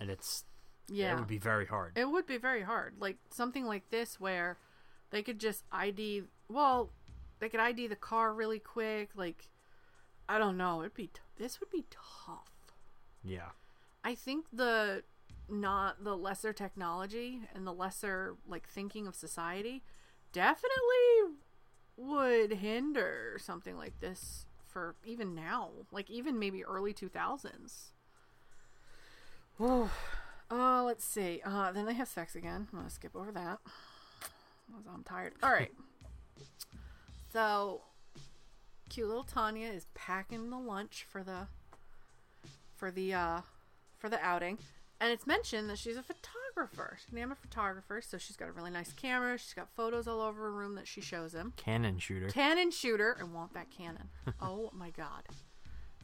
and it's Yeah. it would be very hard. It would be very hard. Like something like this where they could just ID well, they could ID the car really quick, like I don't know, it'd be t- this would be tough. yeah, I think the not the lesser technology and the lesser like thinking of society definitely would hinder something like this for even now, like even maybe early 2000s. Oh, uh, let's see. Uh, then they have sex again. I'm gonna skip over that. I'm tired. All right. [LAUGHS] so, cute little Tanya is packing the lunch for the for the uh for the outing, and it's mentioned that she's a photographer. She's a photographer, so she's got a really nice camera. She's got photos all over her room that she shows him. Canon shooter. Canon shooter. I want that Canon. [LAUGHS] oh my god.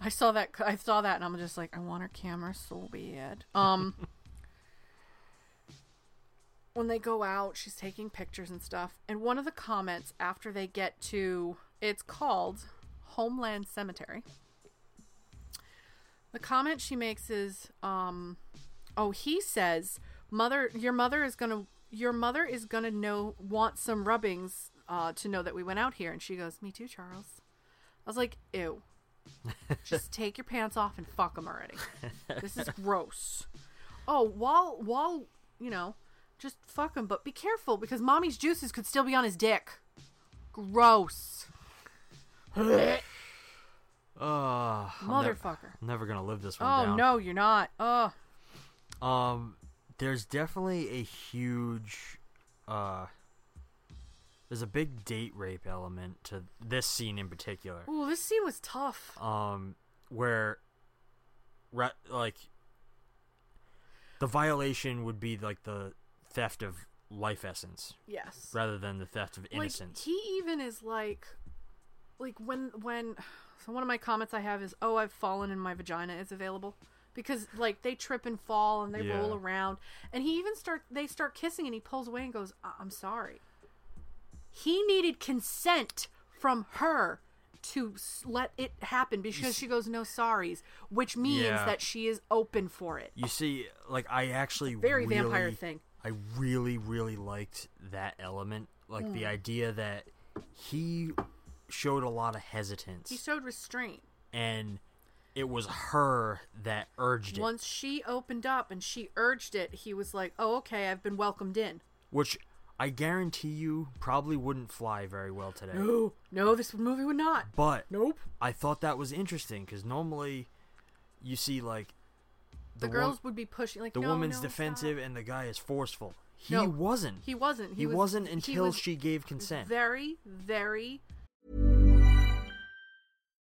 I saw that. I saw that, and I'm just like, I want her camera so bad. Um, [LAUGHS] when they go out, she's taking pictures and stuff. And one of the comments after they get to, it's called Homeland Cemetery. The comment she makes is, um, oh, he says, "Mother, your mother is gonna, your mother is gonna know, want some rubbings, uh, to know that we went out here." And she goes, "Me too, Charles." I was like, "Ew." [LAUGHS] Just take your pants off and fuck them already. This is gross. Oh, while while you know, just fuck him, but be careful because mommy's juices could still be on his dick. Gross. Uh, I'm nev- Motherfucker. I'm never gonna live this one Oh down. Oh no, you're not. Oh, Um, there's definitely a huge, uh, there's a big date rape element to this scene in particular. ooh, this scene was tough. Um, where, ra- like, the violation would be like the theft of life essence Yes. rather than the theft of innocence. Like he even is like, like when when. [SIGHS] So one of my comments I have is, "Oh, I've fallen and my vagina is available," because like they trip and fall and they Yeah. roll around, and he even start they start kissing and he pulls away and goes, "I'm sorry." He needed consent from her to s- let it happen because she goes no sorries, which means Yeah. that she is open for it. You see, like I actually Very really, vampire thing. I really, really liked that element, like the Mm. idea that he showed a lot of hesitance, He showed restraint. and it was her that urged it, Once she opened up and she urged it, he was like, "Oh, okay, I've been welcomed in." which I guarantee you probably wouldn't fly very well today. No, no, this movie would not. But nope. I thought that was interesting because normally you see like The, wo- girls would be pushing like the no, woman's no, defensive and the guy is forceful. He No, wasn't. He wasn't. He, He was, wasn't until was she gave consent. Very, very.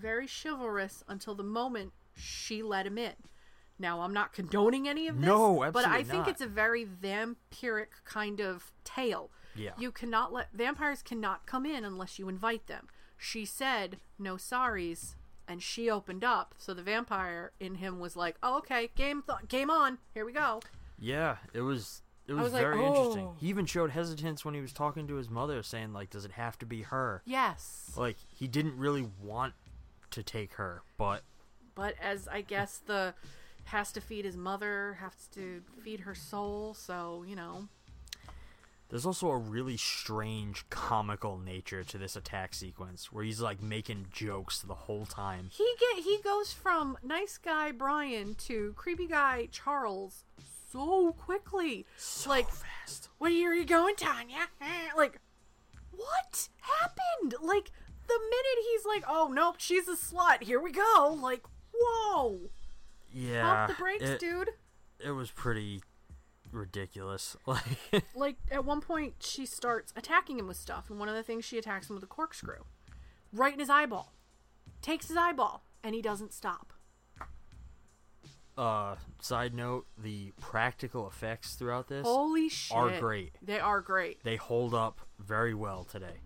Very chivalrous until the moment she let him in. Now, I'm not condoning any of this. No, absolutely But I think not. it's a very vampiric kind of tale. Yeah. You cannot let vampires cannot come in unless you invite them. she said no sorries and she opened up so the vampire in him was like oh okay game th- game on here we go Yeah, it was it was, was like, very oh. interesting. "Oh." He even showed hesitance when he was talking to his mother, saying like, "Does it have to be her?" yes Like he didn't really want to take her, but but as i guess the has to feed his mother has to feed her soul so you know there's also a really strange comical nature to this attack sequence where he's like making jokes the whole time. he get he goes from nice guy brian to creepy guy charles so quickly So like fast. where are you going tanya [LAUGHS] like what happened like the minute he's like oh nope she's a slut here we go like whoa Yeah. pump the brakes it, dude It was pretty ridiculous. Like [LAUGHS] like at one point she starts attacking him with stuff and one of the things she attacks him with a corkscrew right in his eyeball takes his eyeball and he doesn't stop uh side note, the practical effects throughout this holy shit are great. they are great They hold up very well today.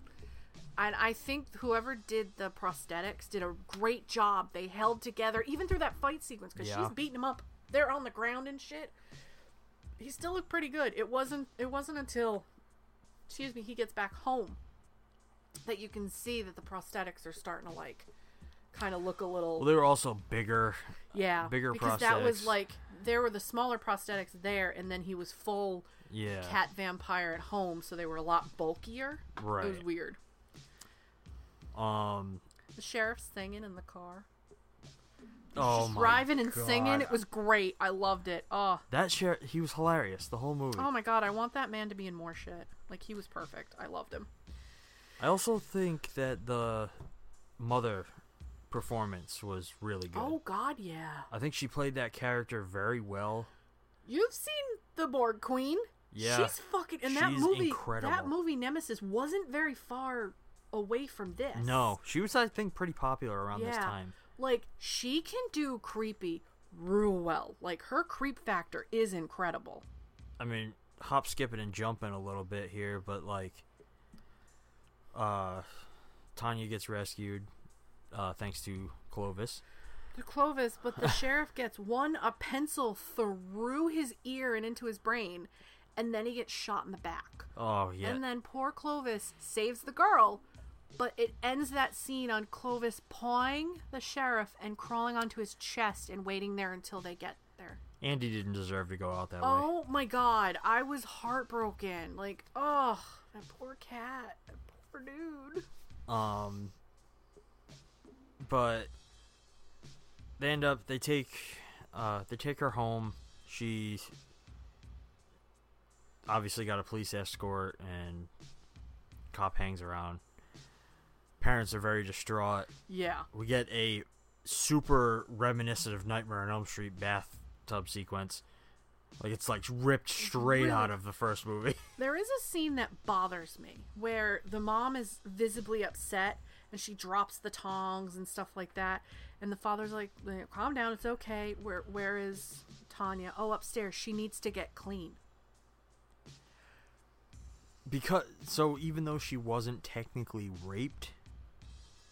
And i think whoever did the prosthetics did a great job. They held together even through that fight sequence because Yeah. she's beating him up. They're on the ground and shit. He still looked pretty good. It wasn't it wasn't until excuse me he gets back home that you can see that the prosthetics are starting to like kind of look a little Well, they were also bigger. yeah bigger because that was like there were the smaller prosthetics there and then he was full Yeah. cat vampire at home so they were a lot bulkier. Right, it was weird Um the sheriff's singing in the car oh just driving and God. singing it was great i loved it oh That sheriff, he was hilarious the whole movie. oh my god i want that man to be in more shit like he was perfect i loved him I also think that the mother performance was really good. oh god yeah I think she played that character very well. you've seen the borg queen Yeah. she's fucking in that She's movie incredible. that movie nemesis wasn't very far away from this No, she was I think pretty popular around this time. Like she can do creepy real well. Like her creep factor is incredible. I mean, hop, skipping, and jumping a little bit here, but like, uh, Tanya gets rescued, uh, thanks to Clovis. The Clovis, but the [LAUGHS] sheriff gets one a pencil through his ear and into his brain, and then he gets shot in the back. Oh yeah, And then poor Clovis saves the girl, but it ends that scene on Clovis pawing the sheriff and crawling onto his chest and waiting there until they get there. Andy didn't deserve to go out that way. Oh my god, I was heartbroken. Like, oh, that poor cat, that poor dude. Um, but they end up they take uh they take her home. She obviously got a police escort and cop hangs around. Parents are very distraught. Yeah. We get a super reminiscent of Nightmare on Elm Street bathtub sequence. Like it's like ripped straight Really? out of the first movie. [LAUGHS] There is a scene that bothers me where the mom is visibly upset and she drops the tongs and stuff like that. And the father's like, calm down, it's okay. Where where is Tanya? Oh, upstairs. She needs to get clean. because so even though she wasn't technically raped,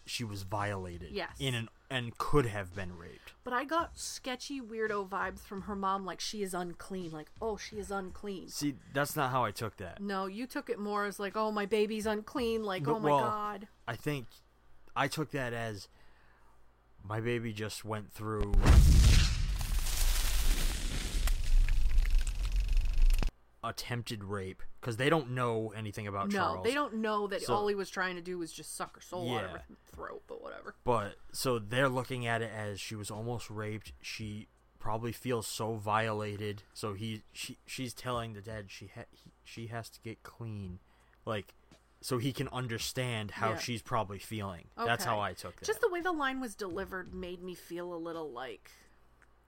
she was violated. Yes. In an and could have been raped. But I got sketchy weirdo vibes from her mom like she is unclean. Like, oh, she is unclean. See, that's not how I took that. No, you took it more as like, oh, my baby's unclean. Like, No, oh my well, god. I think I took that as my baby just went through attempted rape because they don't know anything about No, Charles. they don't know that So- all he was trying to do was just suck her soul out of her throat, but whatever. But so they're looking at it as she was almost raped. She probably feels so violated. So he she she's telling the dad she ha- he, she has to get clean, like so he can understand how Yeah. she's probably feeling. That's how I took it. Just the way the line was delivered made me feel a little like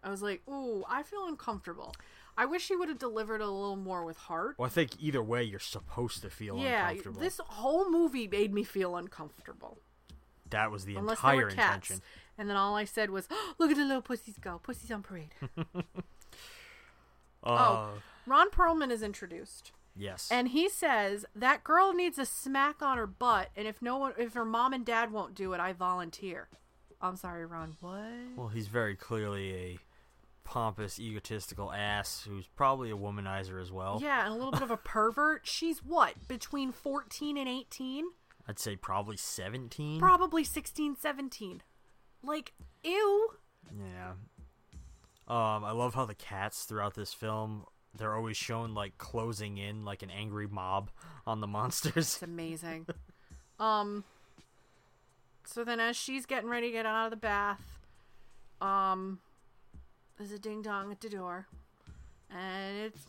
I was like, "Ooh, I feel uncomfortable." I wish he would have delivered a little more with heart. well, I think either way you're supposed to feel yeah, uncomfortable. this whole movie made me feel uncomfortable. that was the Unless entire intention. And then all I said was, "Look at the little pussies go. Pussies on parade." [LAUGHS] Uh, oh, Ron Perlman is introduced, Yes. And he says that girl needs a smack on her butt, and if no one, if her mom and dad won't do it, I volunteer. I'm sorry, Ron. What? Well, he's very clearly a pompous, egotistical ass who's probably a womanizer as well. Yeah, and a little bit of a [LAUGHS] pervert. She's what between 14 and 18? I'd say probably 17. Probably 16, 17. Like, ew. Yeah. Um, I love how the cats throughout this film they're always shown like closing in like an angry mob on the monsters. It's amazing. um so then as she's getting ready to get out of the bath, um there's a ding dong at the door. And it's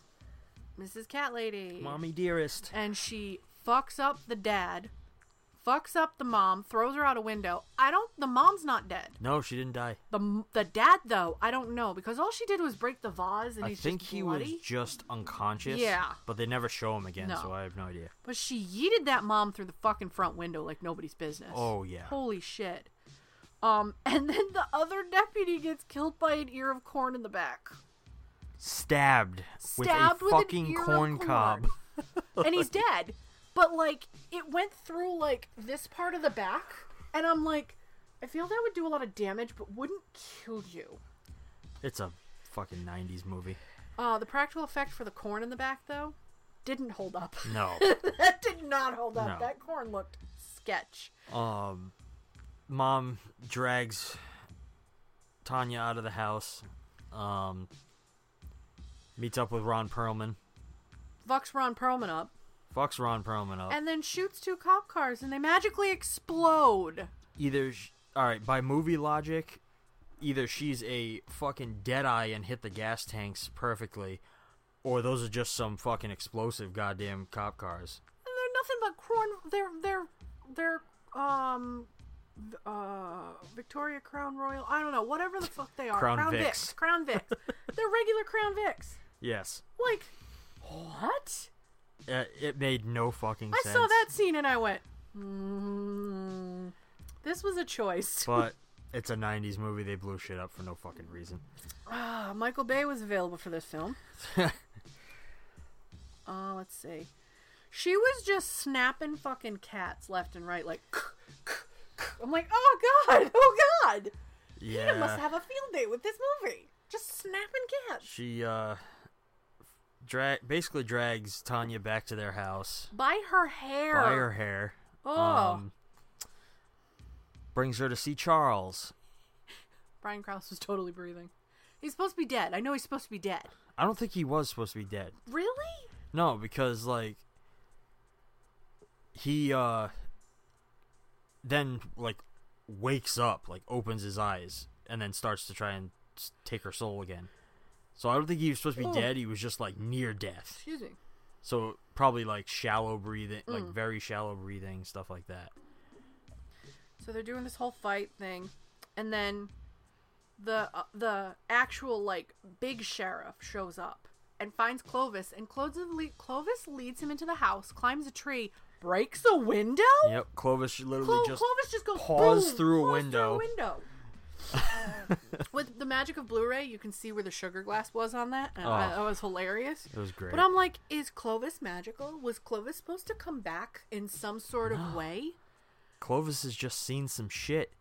Mrs. Cat Lady. Mommy dearest. And she fucks up the dad, fucks up the mom, throws her out a window. I don't the mom's not dead. No, she didn't die. The the dad though, I don't know because all she did was break the vase and I he's think just he bloody. was just unconscious. Yeah. But they never show him again, No. so I have no idea. But she yeeted that mom through the fucking front window like nobody's business. Oh, yeah. Holy shit. Um, [LAUGHS] and then the other deputy gets killed by an ear of corn in the back. Stabbed, Stabbed with a with fucking of corn cob. [LAUGHS] [LAUGHS] and he's dead. But like it went through like this part of the back, and I'm like, I feel that would do a lot of damage, but wouldn't kill you. It's a fucking 90s movie. Uh, the practical effect for the corn in the back though didn't hold up. No. that did not hold up. No. That corn looked sketch. Um, mom drags Tanya out of the house. Um, meets up with Ron Perlman. Fucks Ron Perlman up, Fucks Ron Perlman up. and then shoots two cop cars, and they magically explode. either, sh- all right, by movie logic, either she's a fucking deadeye and hit the gas tanks perfectly, or those are just some fucking explosive goddamn cop cars. And they're nothing but corn. They're they're they're um uh Victoria Crown Royal. I don't know, whatever the fuck they are. Crown Crown Vics. Crown Vics. [LAUGHS] they're regular Crown Vics. Yes. Like what? Uh, it made no fucking sense. I sense. saw that scene and I went, mm, this was a choice. [LAUGHS] But it's a 90s movie. They blew shit up for no fucking reason. Ah, Michael Bay was available for this film. [LAUGHS] Uh, let's see. She was just snapping fucking cats left and right, like. I'm like, oh god, [LAUGHS] oh god. Yeah. Must have a field day with this movie. Just snapping cats She uh drag basically drags Tanya back to their house by her hair. by her hair. Oh. Um, brings her to see Charles. Brian Krause was totally breathing. He's supposed to be dead. I know he's supposed to be dead. I don't think he was supposed to be dead. Really? No, because like he uh then like wakes up, like opens his eyes and then starts to try and take her soul again. So I don't think he was supposed to be Oh. dead. He was just like near death. Excuse me. So probably like shallow breathing, like Mm. very shallow breathing, stuff like that. So they're doing this whole fight thing, and then the uh, the actual like big sheriff shows up and finds Clovis, and Clovis, le- Clovis leads him into the house, climbs a tree, breaks a window. Yep, Clovis literally Clo- just Clovis just goes paws boom, through a paws window. Through a window. [LAUGHS] With the magic of Blu-ray, you can see where the sugar glass was on that. And I- Oh. that was hilarious. It was great. But I'm like, is Clovis magical? Was Clovis supposed to come back in some sort of way? Clovis has just seen some shit.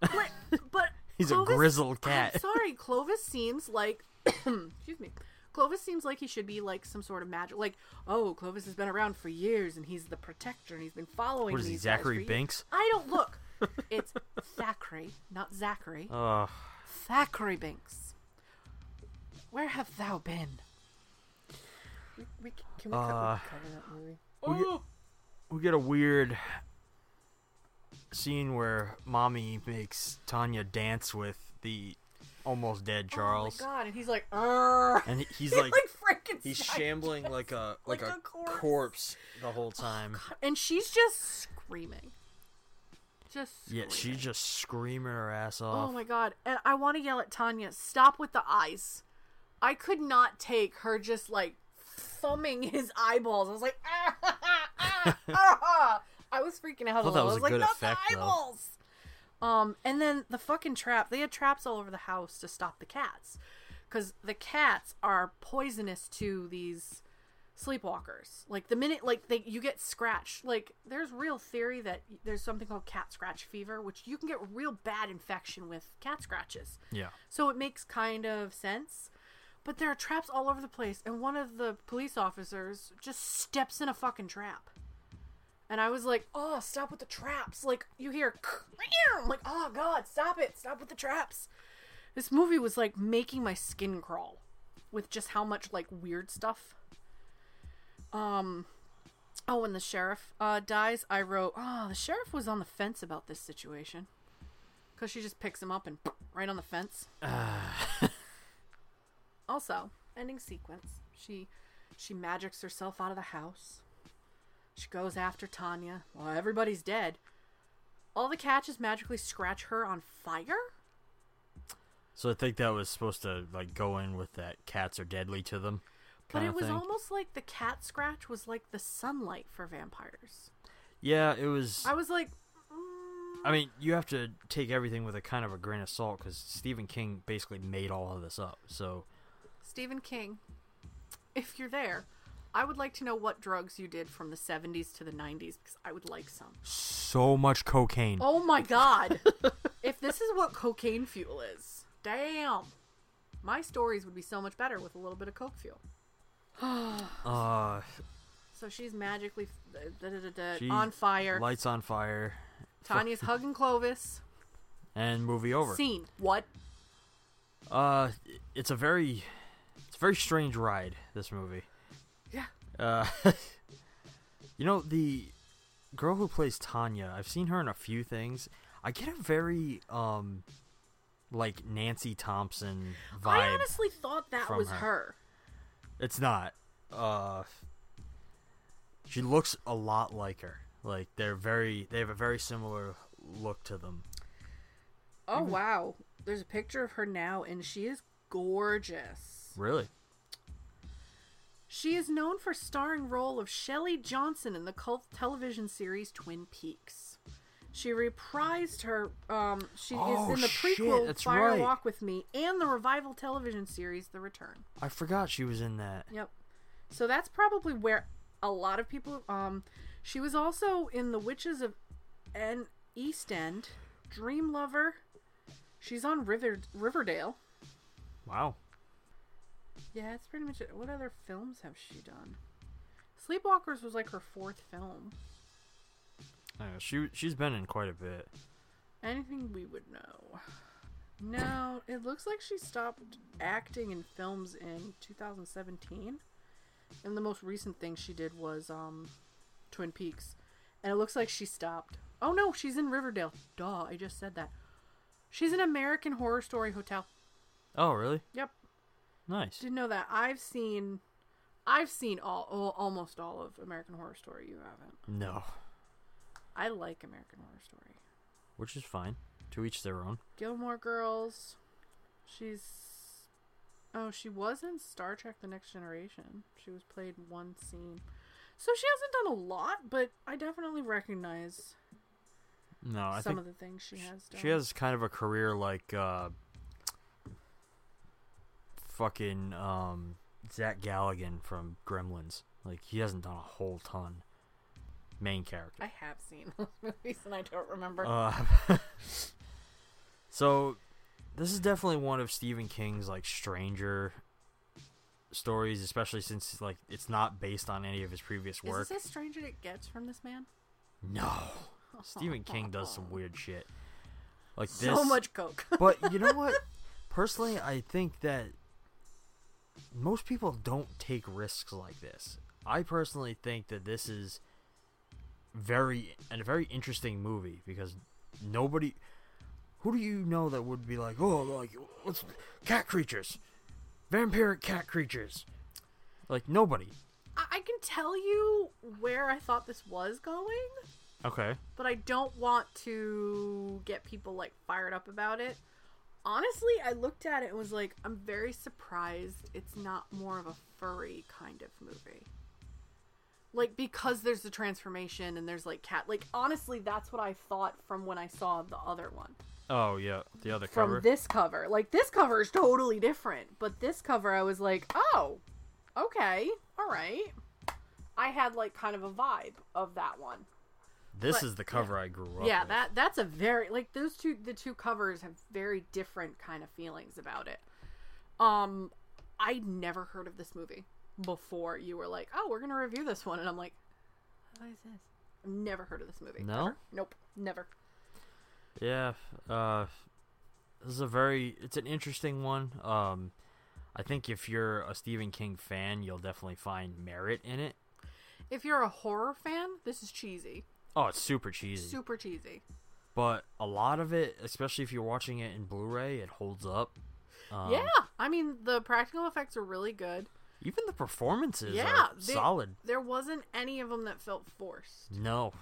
But, but [LAUGHS] He's a grizzled cat. I'm sorry, Clovis seems like [COUGHS] excuse me. Clovis seems like he should be like some sort of magic. Like, oh, Clovis has been around for years, and he's the protector, and he's been following. What is he, these guys Zachary for years. Binks? I don't look. [LAUGHS] It's Thackery, not Zachary. Ugh. Thackery Binks. Where have thou been? We, we, can we, Uh, cover that movie? we get, we get a weird scene where mommy makes Tanya dance with the almost dead Charles. Oh my god! And he's like, "Arr." And he's [LAUGHS] He's like, Frankenstein. he's shambling like a [LAUGHS] like, Like a, a corpse. corpse. the whole time. and she's just screaming. Just yeah, she's just screaming her ass off. Oh my god. And I want to yell at Tanya, stop with the eyes. I could not take her just like thumbing his eyeballs. I was like, [LAUGHS] ah, ah, ah. I was freaking out. I thought a that little. was I a like, good not effect, the though. Um, and then the fucking trap. They had traps all over the house to stop the cats, because the cats are poisonous to these sleepwalkers. Like the minute like they you get scratched, like there's real theory that there's something called cat scratch fever, which you can get real bad infection with cat scratches. Yeah. So it makes kind of sense. But there are traps all over the place, and one of the police officers just steps in a fucking trap. And I was like, "Oh, stop with the traps!" Like you hear, I'm like, "Oh God, stop it! Stop with the traps!" This movie was like making my skin crawl with just how much like weird stuff. Um, oh, when the sheriff uh dies, I wrote, "Oh, the sheriff was on the fence about this situation," because she just picks him up and [SNIFFS] right on the fence. [SIGHS] Also, ending sequence. She she magics herself out of the house. She goes after Tanya. Well, everybody's dead. All the catches magically scratch her on fire. So I think that was supposed to like go in with that cats are deadly to them. But it was thing. almost like the cat scratch was like the sunlight for vampires. Yeah, it was. I was like, I mm. mean, you have to take everything with a kind of a grain of salt because Stephen King basically made all of this up. So Stephen King, if you're there, I would like to know what drugs you did from the 70s to the 90s because I would like some. so much cocaine. Oh my god. [LAUGHS] if this is what cocaine fuel is, damn. My stories would be so much better with a little bit of coke fuel. [SIGHS] Uh, So she's magically da, da, da, da, she- on fire. Lights on fire. Tanya's hugging Clovis. And movie over. Scene. What? Uh, it's a very, it's a very strange ride. This movie. Uh, [LAUGHS] you know the girl who plays Tanya. I've seen her in a few things. I get a very um, like Nancy Thompson vibe. I honestly thought that was her. her. It's not. Uh, she looks a lot like her. Like they're very, they have a very similar look to them. Oh wow. There's a picture of her now and she is gorgeous. Really? She is known for starring role of Shelley Johnson in the cult television series Twin Peaks. She reprised her um she Oh, is in the prequel that's Fire right. Walk with Me and the revival television series The Return. I forgot she was in that. Yep. So that's probably where a lot of people um she was also in The Witches of N East End, Dream Lover. She's on River Riverdale. Wow. Yeah, that's pretty much it. What other films have she done? Sleepwalkers was like her fourth film. Know, she she's been in quite a bit. Anything we would know. No, it looks like she stopped acting in films in 2017. And the most recent thing she did was um Twin Peaks. And it looks like she stopped. Oh no, she's in Riverdale. Duh, I just said that. She's in American Horror Story Hotel. Oh, really? Yep. Nice. Didn't know that. I've seen I've seen all, all almost all of American Horror Story. You haven't. No, I like American Horror Story. which is fine. To each their own. Gilmore Girls. She's Oh, she was in Star Trek The Next Generation. She was played one scene. So she hasn't done a lot, but I definitely recognize No, I some of the things she has done. she has kind of a career like uh, fucking um, Zach Galligan from Gremlins. Like he hasn't done a whole ton. Main character. I have seen [LAUGHS] those movies and I don't remember. Uh, [LAUGHS] so this is definitely one of Stephen King's like stranger stories, especially since like it's not based on any of his previous work. Is this as strange as it gets from this man? No. Stephen King does some [LAUGHS] weird shit. Like this. So much coke. but you know what? Personally, I think that most people don't take risks like this. I personally think that this is very and a very interesting movie because nobody who do you know that would be like, "Oh, like what's cat creatures? Vampiric cat creatures." Like nobody. I, I can tell you where I thought this was going. Okay. but I don't want to get people like fired up about it. Honestly, I looked at it and was like, I'm very surprised it's not more of a furry kind of movie. Like because there's the transformation and there's like cat like honestly that's what I thought from when I saw the other one. Oh, yeah, the other From cover. this cover. Like this cover is totally different, but this cover I was like, "Oh. Okay. All right." I had like kind of a vibe of that one. This But- is the cover I grew up yeah, with. that that's a very like those two the two covers have very different kind of feelings about it. Um I'd never heard of this movie before you were like, "Oh, we're going to review this one." And I'm like, "What is this?" I've never heard of this movie. No? ever. Nope, never. Yeah, uh, this is a very it's an interesting one. Um, I think if you're a Stephen King fan, you'll definitely find merit in it. If you're a horror fan, this is cheesy. Oh, it's super cheesy, Super cheesy. but a lot of it, especially if you're watching it in Blu-ray, it holds up. Um, yeah, I mean the practical effects are really good. even the performances yeah, are they- solid. There wasn't any of them that felt forced. No,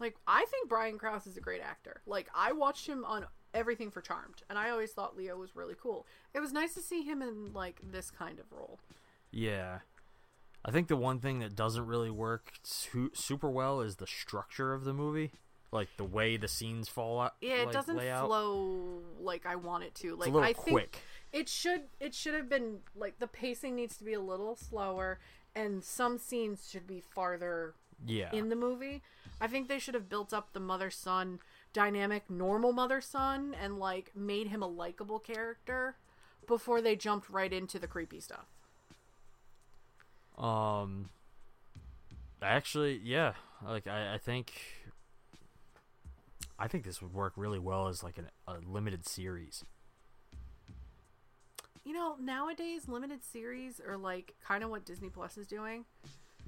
Like I think Brian Krause is a great actor. Like I watched him on everything for Charmed, and I always thought Leo was really cool. It was nice to see him in like this kind of role. yeah. I think the one thing that doesn't really work su- super well is the structure of the movie, like the way the scenes fall out. Yeah, it like, doesn't flow like I want it to. Like a little I think it should it should have been like the pacing needs to be a little slower and some scenes should be farther Yeah. in the movie. I think they should have built up the mother son dynamic, normal mother son, and like made him a likable character before they jumped right into the creepy stuff. Um, actually, yeah. Like I, I think, I think this would work really well as like an, a limited series. You know, nowadays limited series are like kind of what Disney Plus is doing.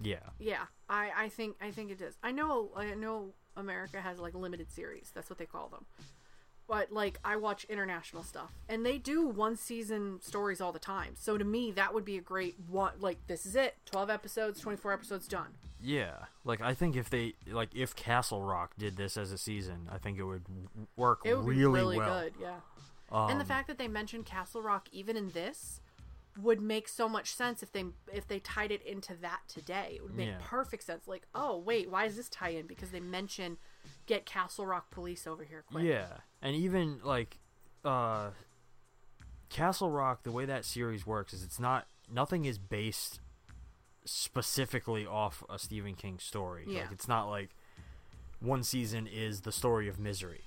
Yeah. Yeah, I, I think I think it does. I know I know America has like limited series. That's what they call them. But like I watch international stuff, and they do one season stories all the time. So to me, that would be a great one. Like this is it, twelve episodes, twenty four episodes, done. Yeah. Like I think if they like if Castle Rock did this as a season, I think it would work It would really, be really well. good, yeah. and the Um, fact that they mentioned Castle Rock even in this would make so much sense if they if they tied it into that today. It would make Yeah. perfect sense. Like, oh wait, why is this tie in? Because they mention get Castle Rock police over here quick. Yeah, and even like uh Castle Rock, the way that series works is it's not nothing is based specifically off a Stephen King story. Yeah. Like it's not like one season is the story of misery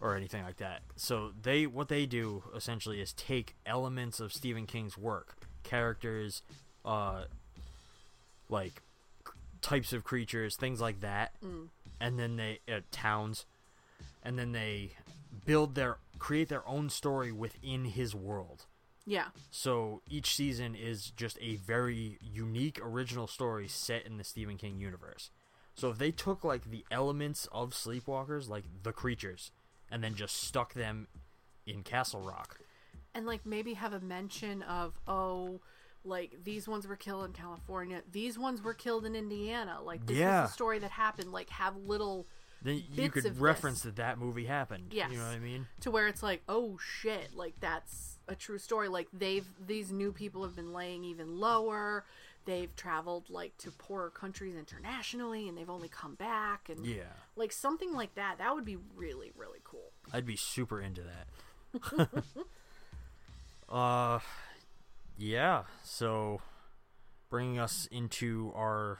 or anything like that. So they what they do essentially is take elements of Stephen King's work, characters, uh like c- types of creatures, things like that, Mm. and then they uh, towns, and then they build their create their own story within his world. Yeah. So each season is just a very unique original story set in the Stephen King universe. So if they took like the elements of Sleepwalkers, like the creatures, and then just stuck them in Castle Rock, and like maybe have a mention of oh like these ones were killed in california these ones were killed in indiana like this Yeah. is a story that happened like have little then you could reference this. that that movie happened. yes You know what I mean? to where it's like oh shit like that's a true story like they've these new people have been laying even lower they've traveled like to poorer countries internationally and they've only come back and Yeah. like something like that that would be really really cool I'd be super into that. [LAUGHS] [LAUGHS] uh, yeah. So, bringing us into our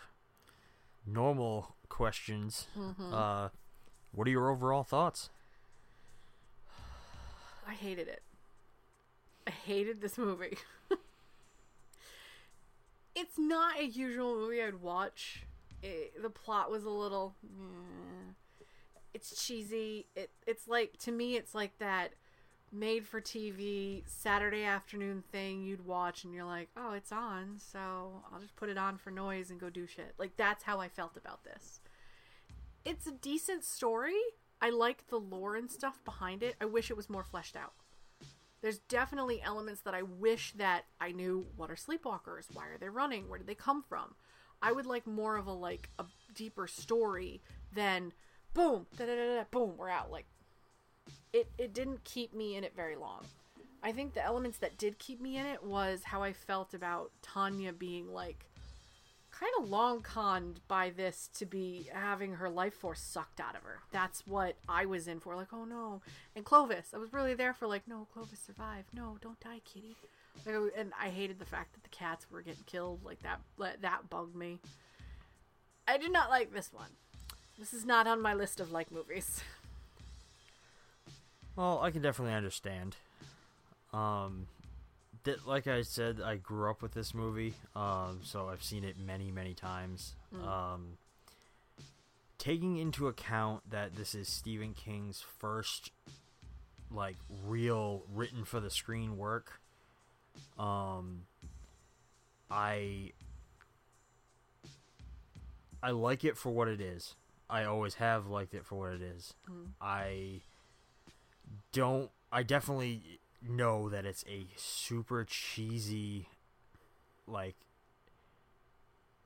normal questions. Mhm. Uh, what are your overall thoughts? [SIGHS] I hated it. I hated this movie. [LAUGHS] it's not a usual movie I'd watch. It, the plot was a little. It's cheesy. It it's like to me it's like that made for TV Saturday afternoon thing you'd watch and you're like, "Oh, it's on, so I'll just put it on for noise and go do shit." Like that's how I felt about this. It's a decent story. I like the lore and stuff behind it. I wish it was more fleshed out. There's definitely elements that I wish that I knew what are sleepwalkers? Why are they running? Where did they come from? I would like more of a like a deeper story than boom, da da da da, boom, we're out. Like it it didn't keep me in it very long. I think the elements that did keep me in it was how I felt about Tanya being like kind of long conned by this to be having her life force sucked out of her. That's what I was in for. Like, oh no. And Clovis, I was really there for like, no, Clovis survived. No, don't die, kitty. Like, and I hated the fact that the cats were getting killed. Like that, that bugged me. I did not like this one. This is not on my list of like movies. Well, I can definitely understand. Um, that like I said, I grew up with this movie, um, so I've seen it many, many times. Mm. Um, taking into account that this is Stephen King's first, like, real written for the screen work, um, I I like it for what it is. I always have liked it for what it is. Mm. I don't. I definitely know that it's a super cheesy, like,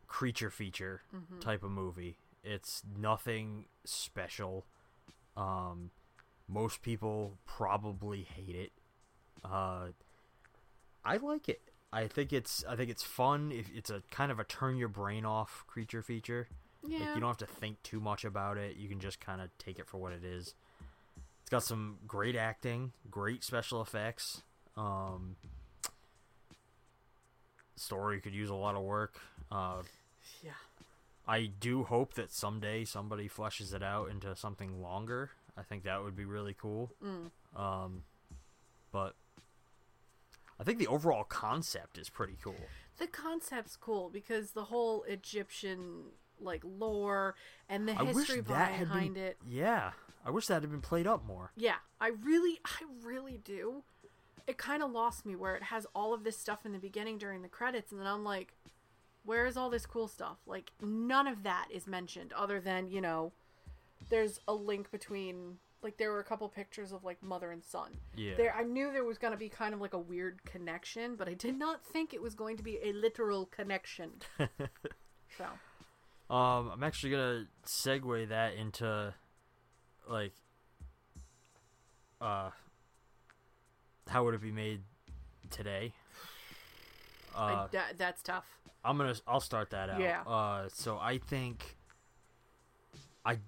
creature feature Mhm. type of movie. It's nothing special. Um, most people probably hate it. Uh, I like it. I think it's I think it's fun. If it's a kind of a turn your brain off creature feature. Like, Yeah. you don't have to think too much about it. You can just kind of take it for what it is. It's got some great acting, great special effects. Um, story could use a lot of work. Uh, Yeah. I do hope that someday somebody fleshes it out into something longer. I think that would be really cool. Mm. Um, but I think the overall concept is pretty cool. The concept's cool because the whole Egyptian like lore and the I history behind been, it. Yeah, I wish that had been played up more. Yeah, I really, I really do. It kind of lost me where it has all of this stuff in the beginning during the credits, and then I'm like, where is all this cool stuff? Like, none of that is mentioned other than, you know, there's a link between, like, there were a couple pictures of, like, mother and son. Yeah. There, I knew there was going to be kind of like a weird connection, but I did not think it was going to be a literal connection. [LAUGHS] so, Um, I'm actually gonna segue that into like uh how would it be made today? I- Uh, that, that's tough. I'm gonna I'll start that out. Yeah. Uh, so I think I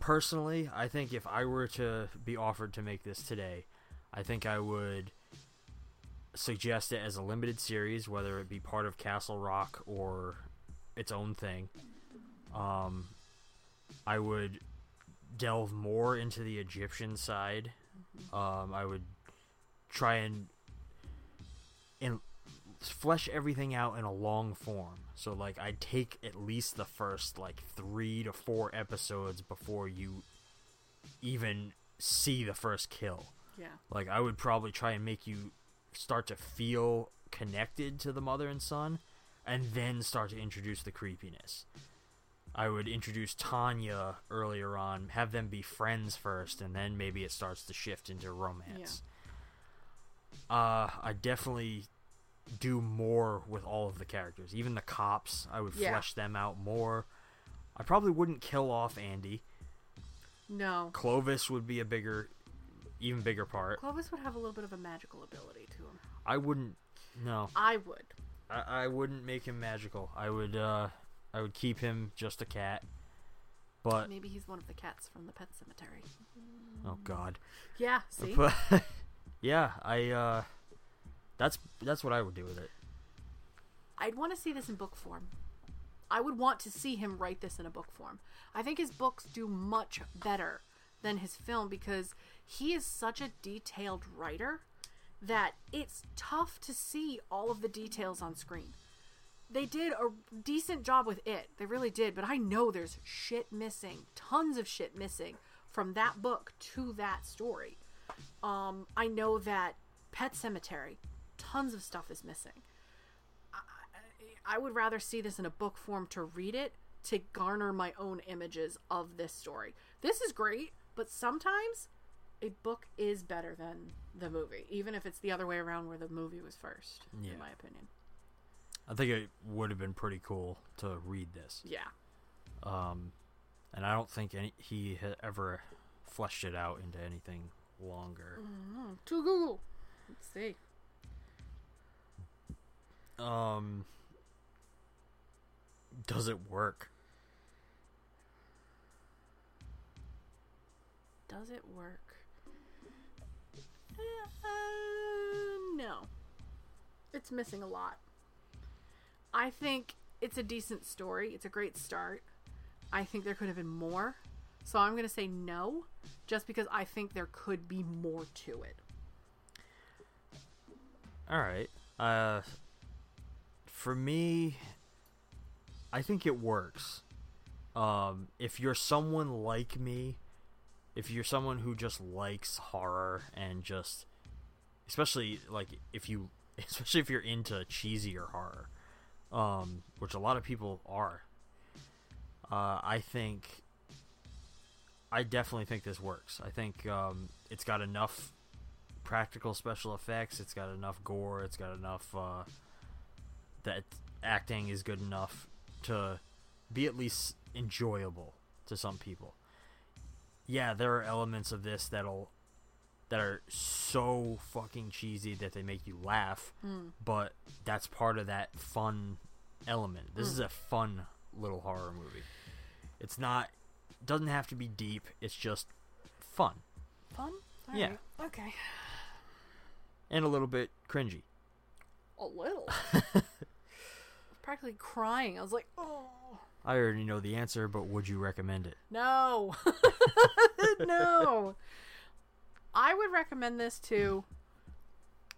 personally I think if I were to be offered to make this today, I think I would suggest it as a limited series, whether it be part of Castle Rock or its own thing. Um, I would delve more into the Egyptian side. Um, I would try and and flesh everything out in a long form. So like I'd take at least the first like 3 to 4 episodes before you even see the first kill. Yeah. Like I would probably try and make you start to feel connected to the mother and son and then start to introduce the creepiness. I would introduce Tanya earlier on, have them be friends first, and then maybe it starts to shift into romance. Uh, I definitely do more with all of the characters, even the cops. I would Yeah. flesh them out more. I probably wouldn't kill off Andy. No. Clovis would be a bigger, even bigger part. Clovis would have a little bit of a magical ability to him. I wouldn't. No, I would. I, I wouldn't make him magical. I would. uh I would keep him just a cat. But Maybe he's one of the cats from the pet cemetery. oh god. Yeah, [LAUGHS] see? But [LAUGHS] yeah, I. uh That's that's what I would do with it. I'd want to see this in book form. I would want to see him write this in a book form. I think his books do much better than his film because he is such a detailed writer that it's tough to see all of the details on screen. They did a decent job with it. They really did, but I know there's shit missing, tons of shit missing from that book to that story. Um, I know that Pet Sematary, tons of stuff is missing. I would rather see this in a book form to read it to garner my own images of this story. This is great, but sometimes a book is better than the movie, even if it's the other way around where the movie was first, Yeah. in my opinion. I think it would have been pretty cool to read this. Yeah. Um, and I don't think any, he had ever fleshed it out into anything longer. Mm, to Google. Let's see. Um, does it work? Does it work? Uh, no. It's missing a lot. I think it's a decent story. It's a great start. I think there could have been more. So I'm going to say no, just because I think there could be more to it. All right. Uh, for me, I think it works. Um, if you're someone like me, if you're someone who just likes horror and just, especially like if you, [LAUGHS] especially if you're into cheesier horror, um, which a lot of people are, uh, I think, I definitely think this works. I think um, it's got enough practical special effects. It's got enough gore. It's got enough uh, that acting is good enough to be at least enjoyable to some people. Yeah, there are elements of this that'll that are so fucking cheesy that they make you laugh, Mm. but that's part of that fun element. This Mm. is a fun little horror movie. It's not doesn't have to be deep. It's just fun Fun? Yeah. Alright, Okay. and a little bit cringy. A little. I was [LAUGHS] practically crying. I was like, oh. I already know the answer, but would you recommend it? No. [LAUGHS] no. [LAUGHS] I would recommend this to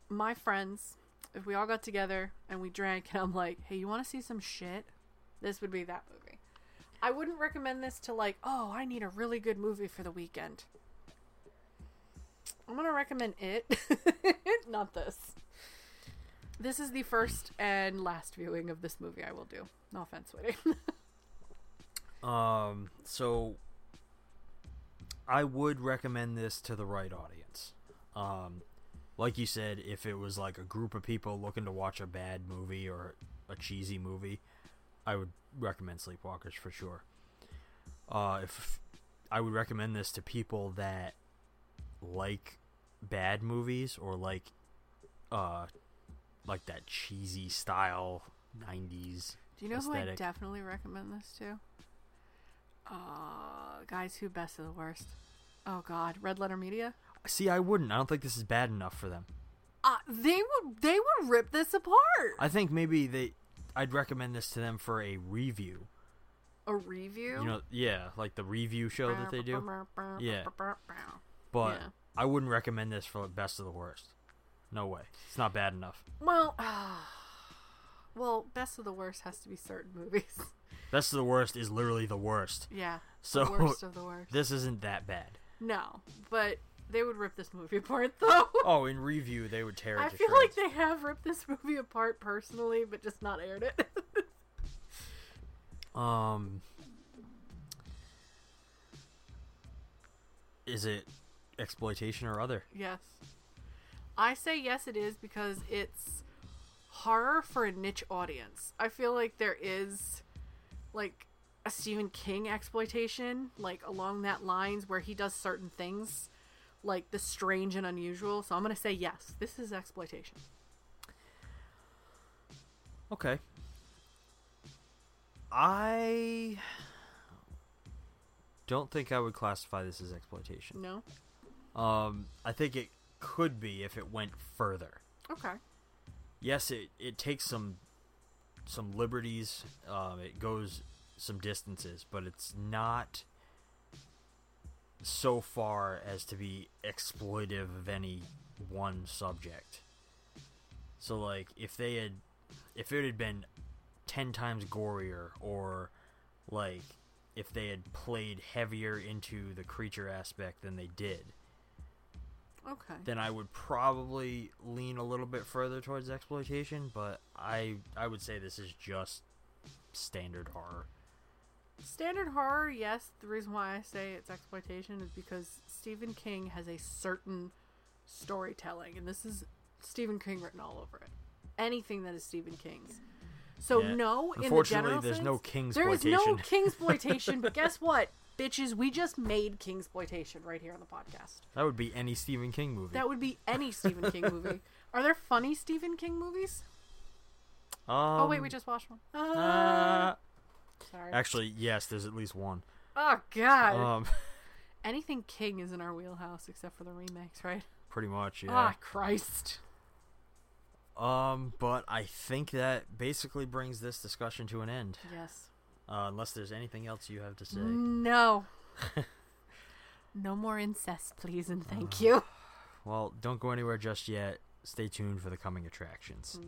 my friends if we all got together and we drank and I'm like, "Hey, you want to see some shit?" This would be that movie. I wouldn't recommend this to like, "Oh, I need a really good movie for the weekend." I'm going to recommend it, [LAUGHS] not this. This is the first and last viewing of this movie I will do. No offense, sweetie. [LAUGHS] Um, so I would recommend this to the right audience. Um, like you said, if it was like a group of people looking to watch a bad movie or a cheesy movie, I would recommend Sleepwalkers for sure. Uh, if I would recommend this to people that like bad movies or like uh like that cheesy style 90s Do you know who I definitely recommend this to? Uh, guys who best of the worst. Oh God, Red Letter Media. See, I wouldn't. I don't think this is bad enough for them. Uh, they would they would rip this apart. I think maybe they. I'd recommend this to them for a review. A review. You know, yeah, like the review show that they do. Yeah, but Yeah. I wouldn't recommend this for best of the worst. No way. It's not bad enough. Well, [SIGHS] well, best of the worst has to be certain movies. [LAUGHS] Best of the worst is literally the worst. Yeah, the So worst of the [LAUGHS] worst. This isn't that bad. No, but they would rip this movie apart [LAUGHS] though. Oh, in review they would tear it I to feel shreds. like they have ripped this movie apart personally, but just not aired it. Um, is it exploitation or other? yes. I say yes it is because it's horror for a niche audience. I feel like there is like a Stephen King exploitation like along that lines where he does certain things like the strange and unusual. So I'm going to say yes. This is exploitation. Okay. I don't think I would classify this as exploitation. No. Um, I think it could be if it went further. Okay. Yes, it, it takes some some liberties. Um, it goes some distances, but it's not so far as to be exploitive of any one subject. So, like, if they had, if it had been ten times gorier, or like if they had played heavier into the creature aspect than they did, Okay. then I would probably lean a little bit further towards exploitation. But I I would say this is just standard horror. Standard horror, yes. The reason why I say it's exploitation is because Stephen King has a certain storytelling, and this is Stephen King written all over it. Anything that is Stephen King's. So Yeah. no, in the Unfortunately, general there's sense, no King's There is no [LAUGHS] King's exploitation. But guess what, bitches? We just made Kingsploitation right here on the podcast. That would be any Stephen King movie. That would be any Stephen King movie. [LAUGHS] Are there funny Stephen King movies? um, oh wait, we just watched one. uh, Ah. Sorry. actually, yes, there's at least one. Oh God. Um, [LAUGHS] Anything King is in our wheelhouse except for the remakes, right? pretty much, yeah. Ah, Christ. Um, but I think that basically brings this discussion to an end. Yes. Uh, unless there's anything else you have to say. No. [LAUGHS] no more incest, please, and thank you. Well, don't go anywhere just yet. Stay tuned for the coming attractions.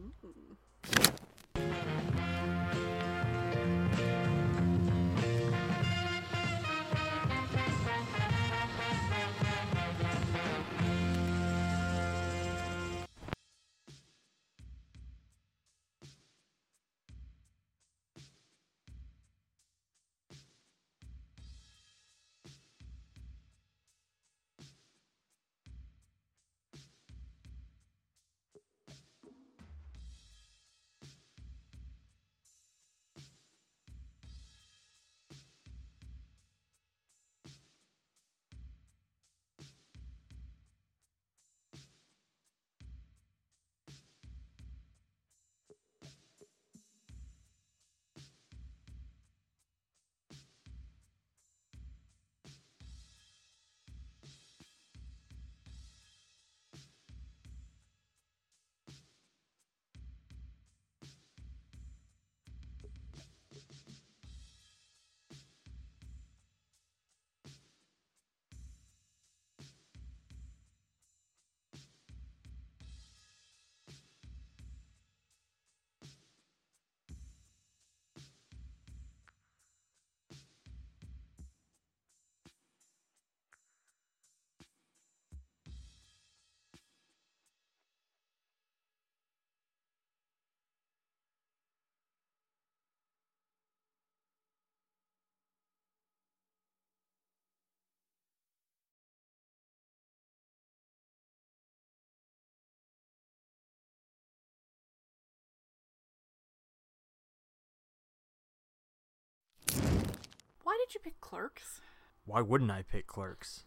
Why did you pick Clerks? Why wouldn't I pick Clerks?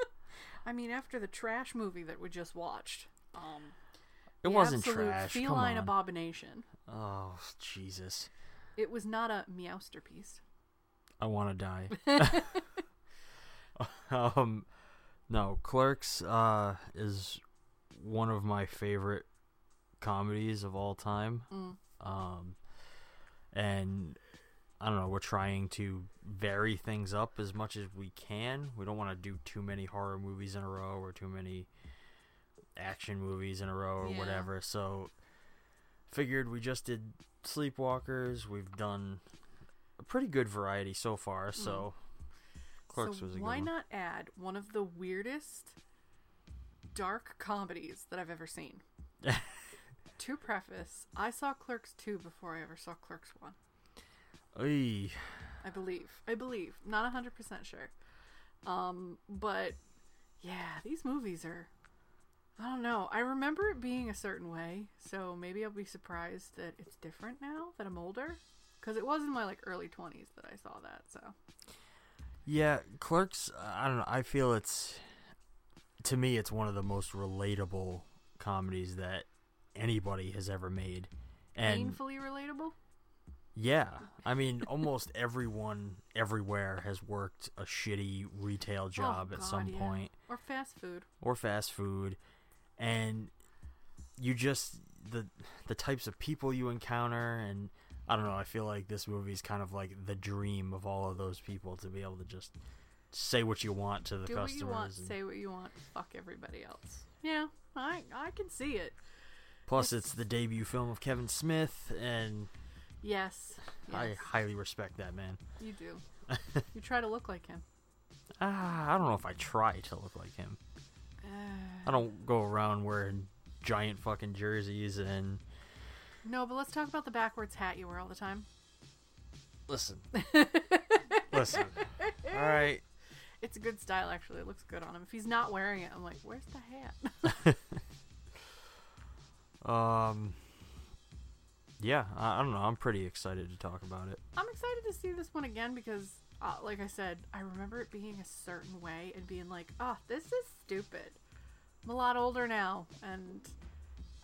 [LAUGHS] I mean, after the trash movie that we just watched, um, It wasn't trash, Feline abomination. oh, Jesus. It was not a meowsterpiece. I want to die. [LAUGHS] [LAUGHS] um, no, Clerks uh, is one of my favorite comedies of all time. Mm. Um, and I don't know, we're trying to vary things up as much as we can. We don't want to do too many horror movies in a row or too many action movies in a row or Yeah. whatever. So figured we just did Sleepwalkers. We've done a pretty good variety so far. So Clerks Mm. so was a good why not add one of the weirdest dark comedies that I've ever seen? [LAUGHS] to preface, I saw Clerks 2 before I ever saw Clerks 1. Oy. I believe. I believe. Not 100% sure. Um, but yeah, these movies are I don't know. I remember it being a certain way, so maybe I'll be surprised that it's different now that I'm older cuz it was in my like early 20s that I saw that, so Yeah, Clerks. I don't know. I feel it's to me, it's one of the most relatable comedies that anybody has ever made. And painfully relatable. Yeah, [LAUGHS] I mean, almost everyone everywhere has worked a shitty retail oh, job Oh, at some yeah. point or fast food. or fast food, and you just the the types of people you encounter and. I don't know. I feel like this movie is kind of like the dream of all of those people to be able to just say what you want to the Do what customers. you want, and- say what you want, fuck everybody else. Yeah, I I can see it. Plus, it's the debut film of Kevin Smith, and Yes. I highly respect that man. you do. [LAUGHS] you try to look like him. Ah, I don't know if I try to look like him. I don't go around wearing giant fucking jerseys and No, but let's talk about the backwards hat you wear all the time. listen, [LAUGHS] listen. All right, It's a good style, actually. It looks good on him. If he's not wearing it, I'm like, where's the hat? [LAUGHS] um, yeah, I, I don't know. I'm pretty excited to talk about it. I'm excited to see this one again because, uh, like I said, I remember it being a certain way and being like, oh, this is stupid. I'm a lot older now, and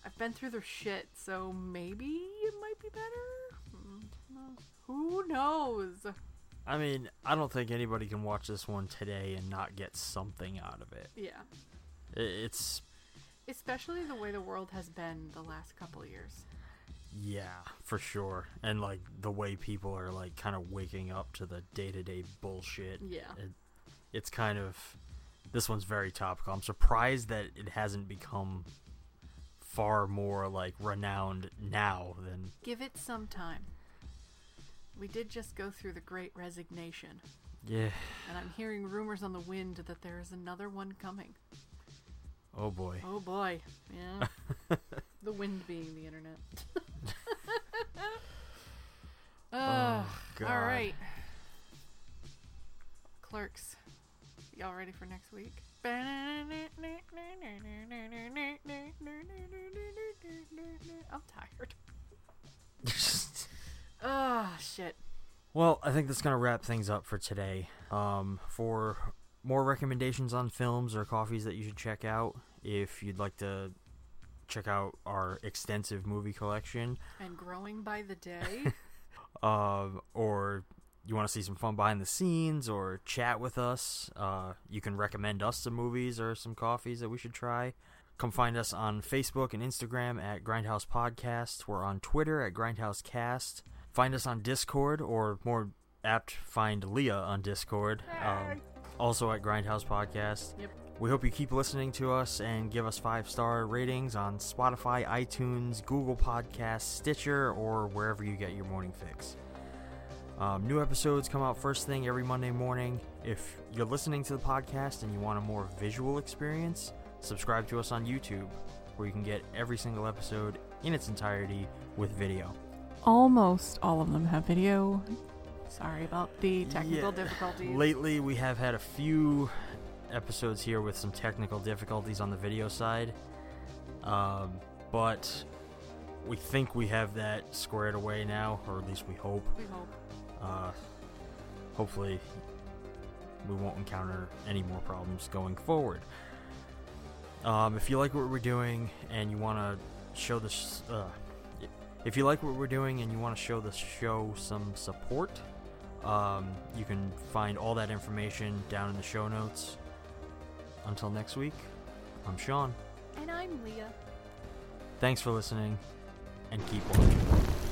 I've been through their shit, so maybe it might be better. Mm. Who knows? I mean, I don't think anybody can watch this one today and not get something out of it. Yeah. It's Especially the way the world has been the last couple of years. Yeah, for sure. And like the way people are like kind of waking up to the day to day bullshit. Yeah. It, it's kind of. This one's very topical. I'm surprised that it hasn't become far more like renowned now than. Give it some time. We did just go through the great resignation. Yeah. And I'm hearing rumors on the wind that there is another one coming. Oh boy. Oh boy. Yeah. [LAUGHS] the wind being the internet. [LAUGHS] uh, God. All right. Clerks. Y'all ready for next week? I'm tired. [LAUGHS] Ah, shit. Well, I think that's gonna wrap things up for today. Um, for more recommendations on films or coffees that you should check out, if you'd like to check out our extensive movie collection, And growing by the day. [LAUGHS] um, or you want to see some fun behind the scenes or chat with us, uh, you can recommend us some movies or some coffees that we should try. Come find us on Facebook and Instagram at Grindhouse Podcast. We're on Twitter at Grindhouse Cast. Find us on Discord, or more apt, find Lea on Discord. Um, also at Grindhouse Podcast. Yep. We hope you keep listening to us and give us five star ratings on Spotify, iTunes, Google Podcasts, Stitcher, or wherever you get your morning fix. Um, new episodes come out first thing every Monday morning. If you're listening to the podcast and you want a more visual experience, subscribe to us on YouTube, where you can get every single episode in its entirety with video. Almost all of them have video. Sorry about the technical Yeah. difficulties. Lately, we have had a few episodes here with some technical difficulties on the video side, um, but we think we have that squared away now, or at least we hope. We hope. Uh, hopefully, we won't encounter any more problems going forward. Um, if you like what we're doing and you want to show this, uh, if you like what we're doing and you want to show the show some support, um, you can find all that information down in the show notes. Until next week, I'm Shawn. And I'm Lea. Thanks for listening, and keep watching.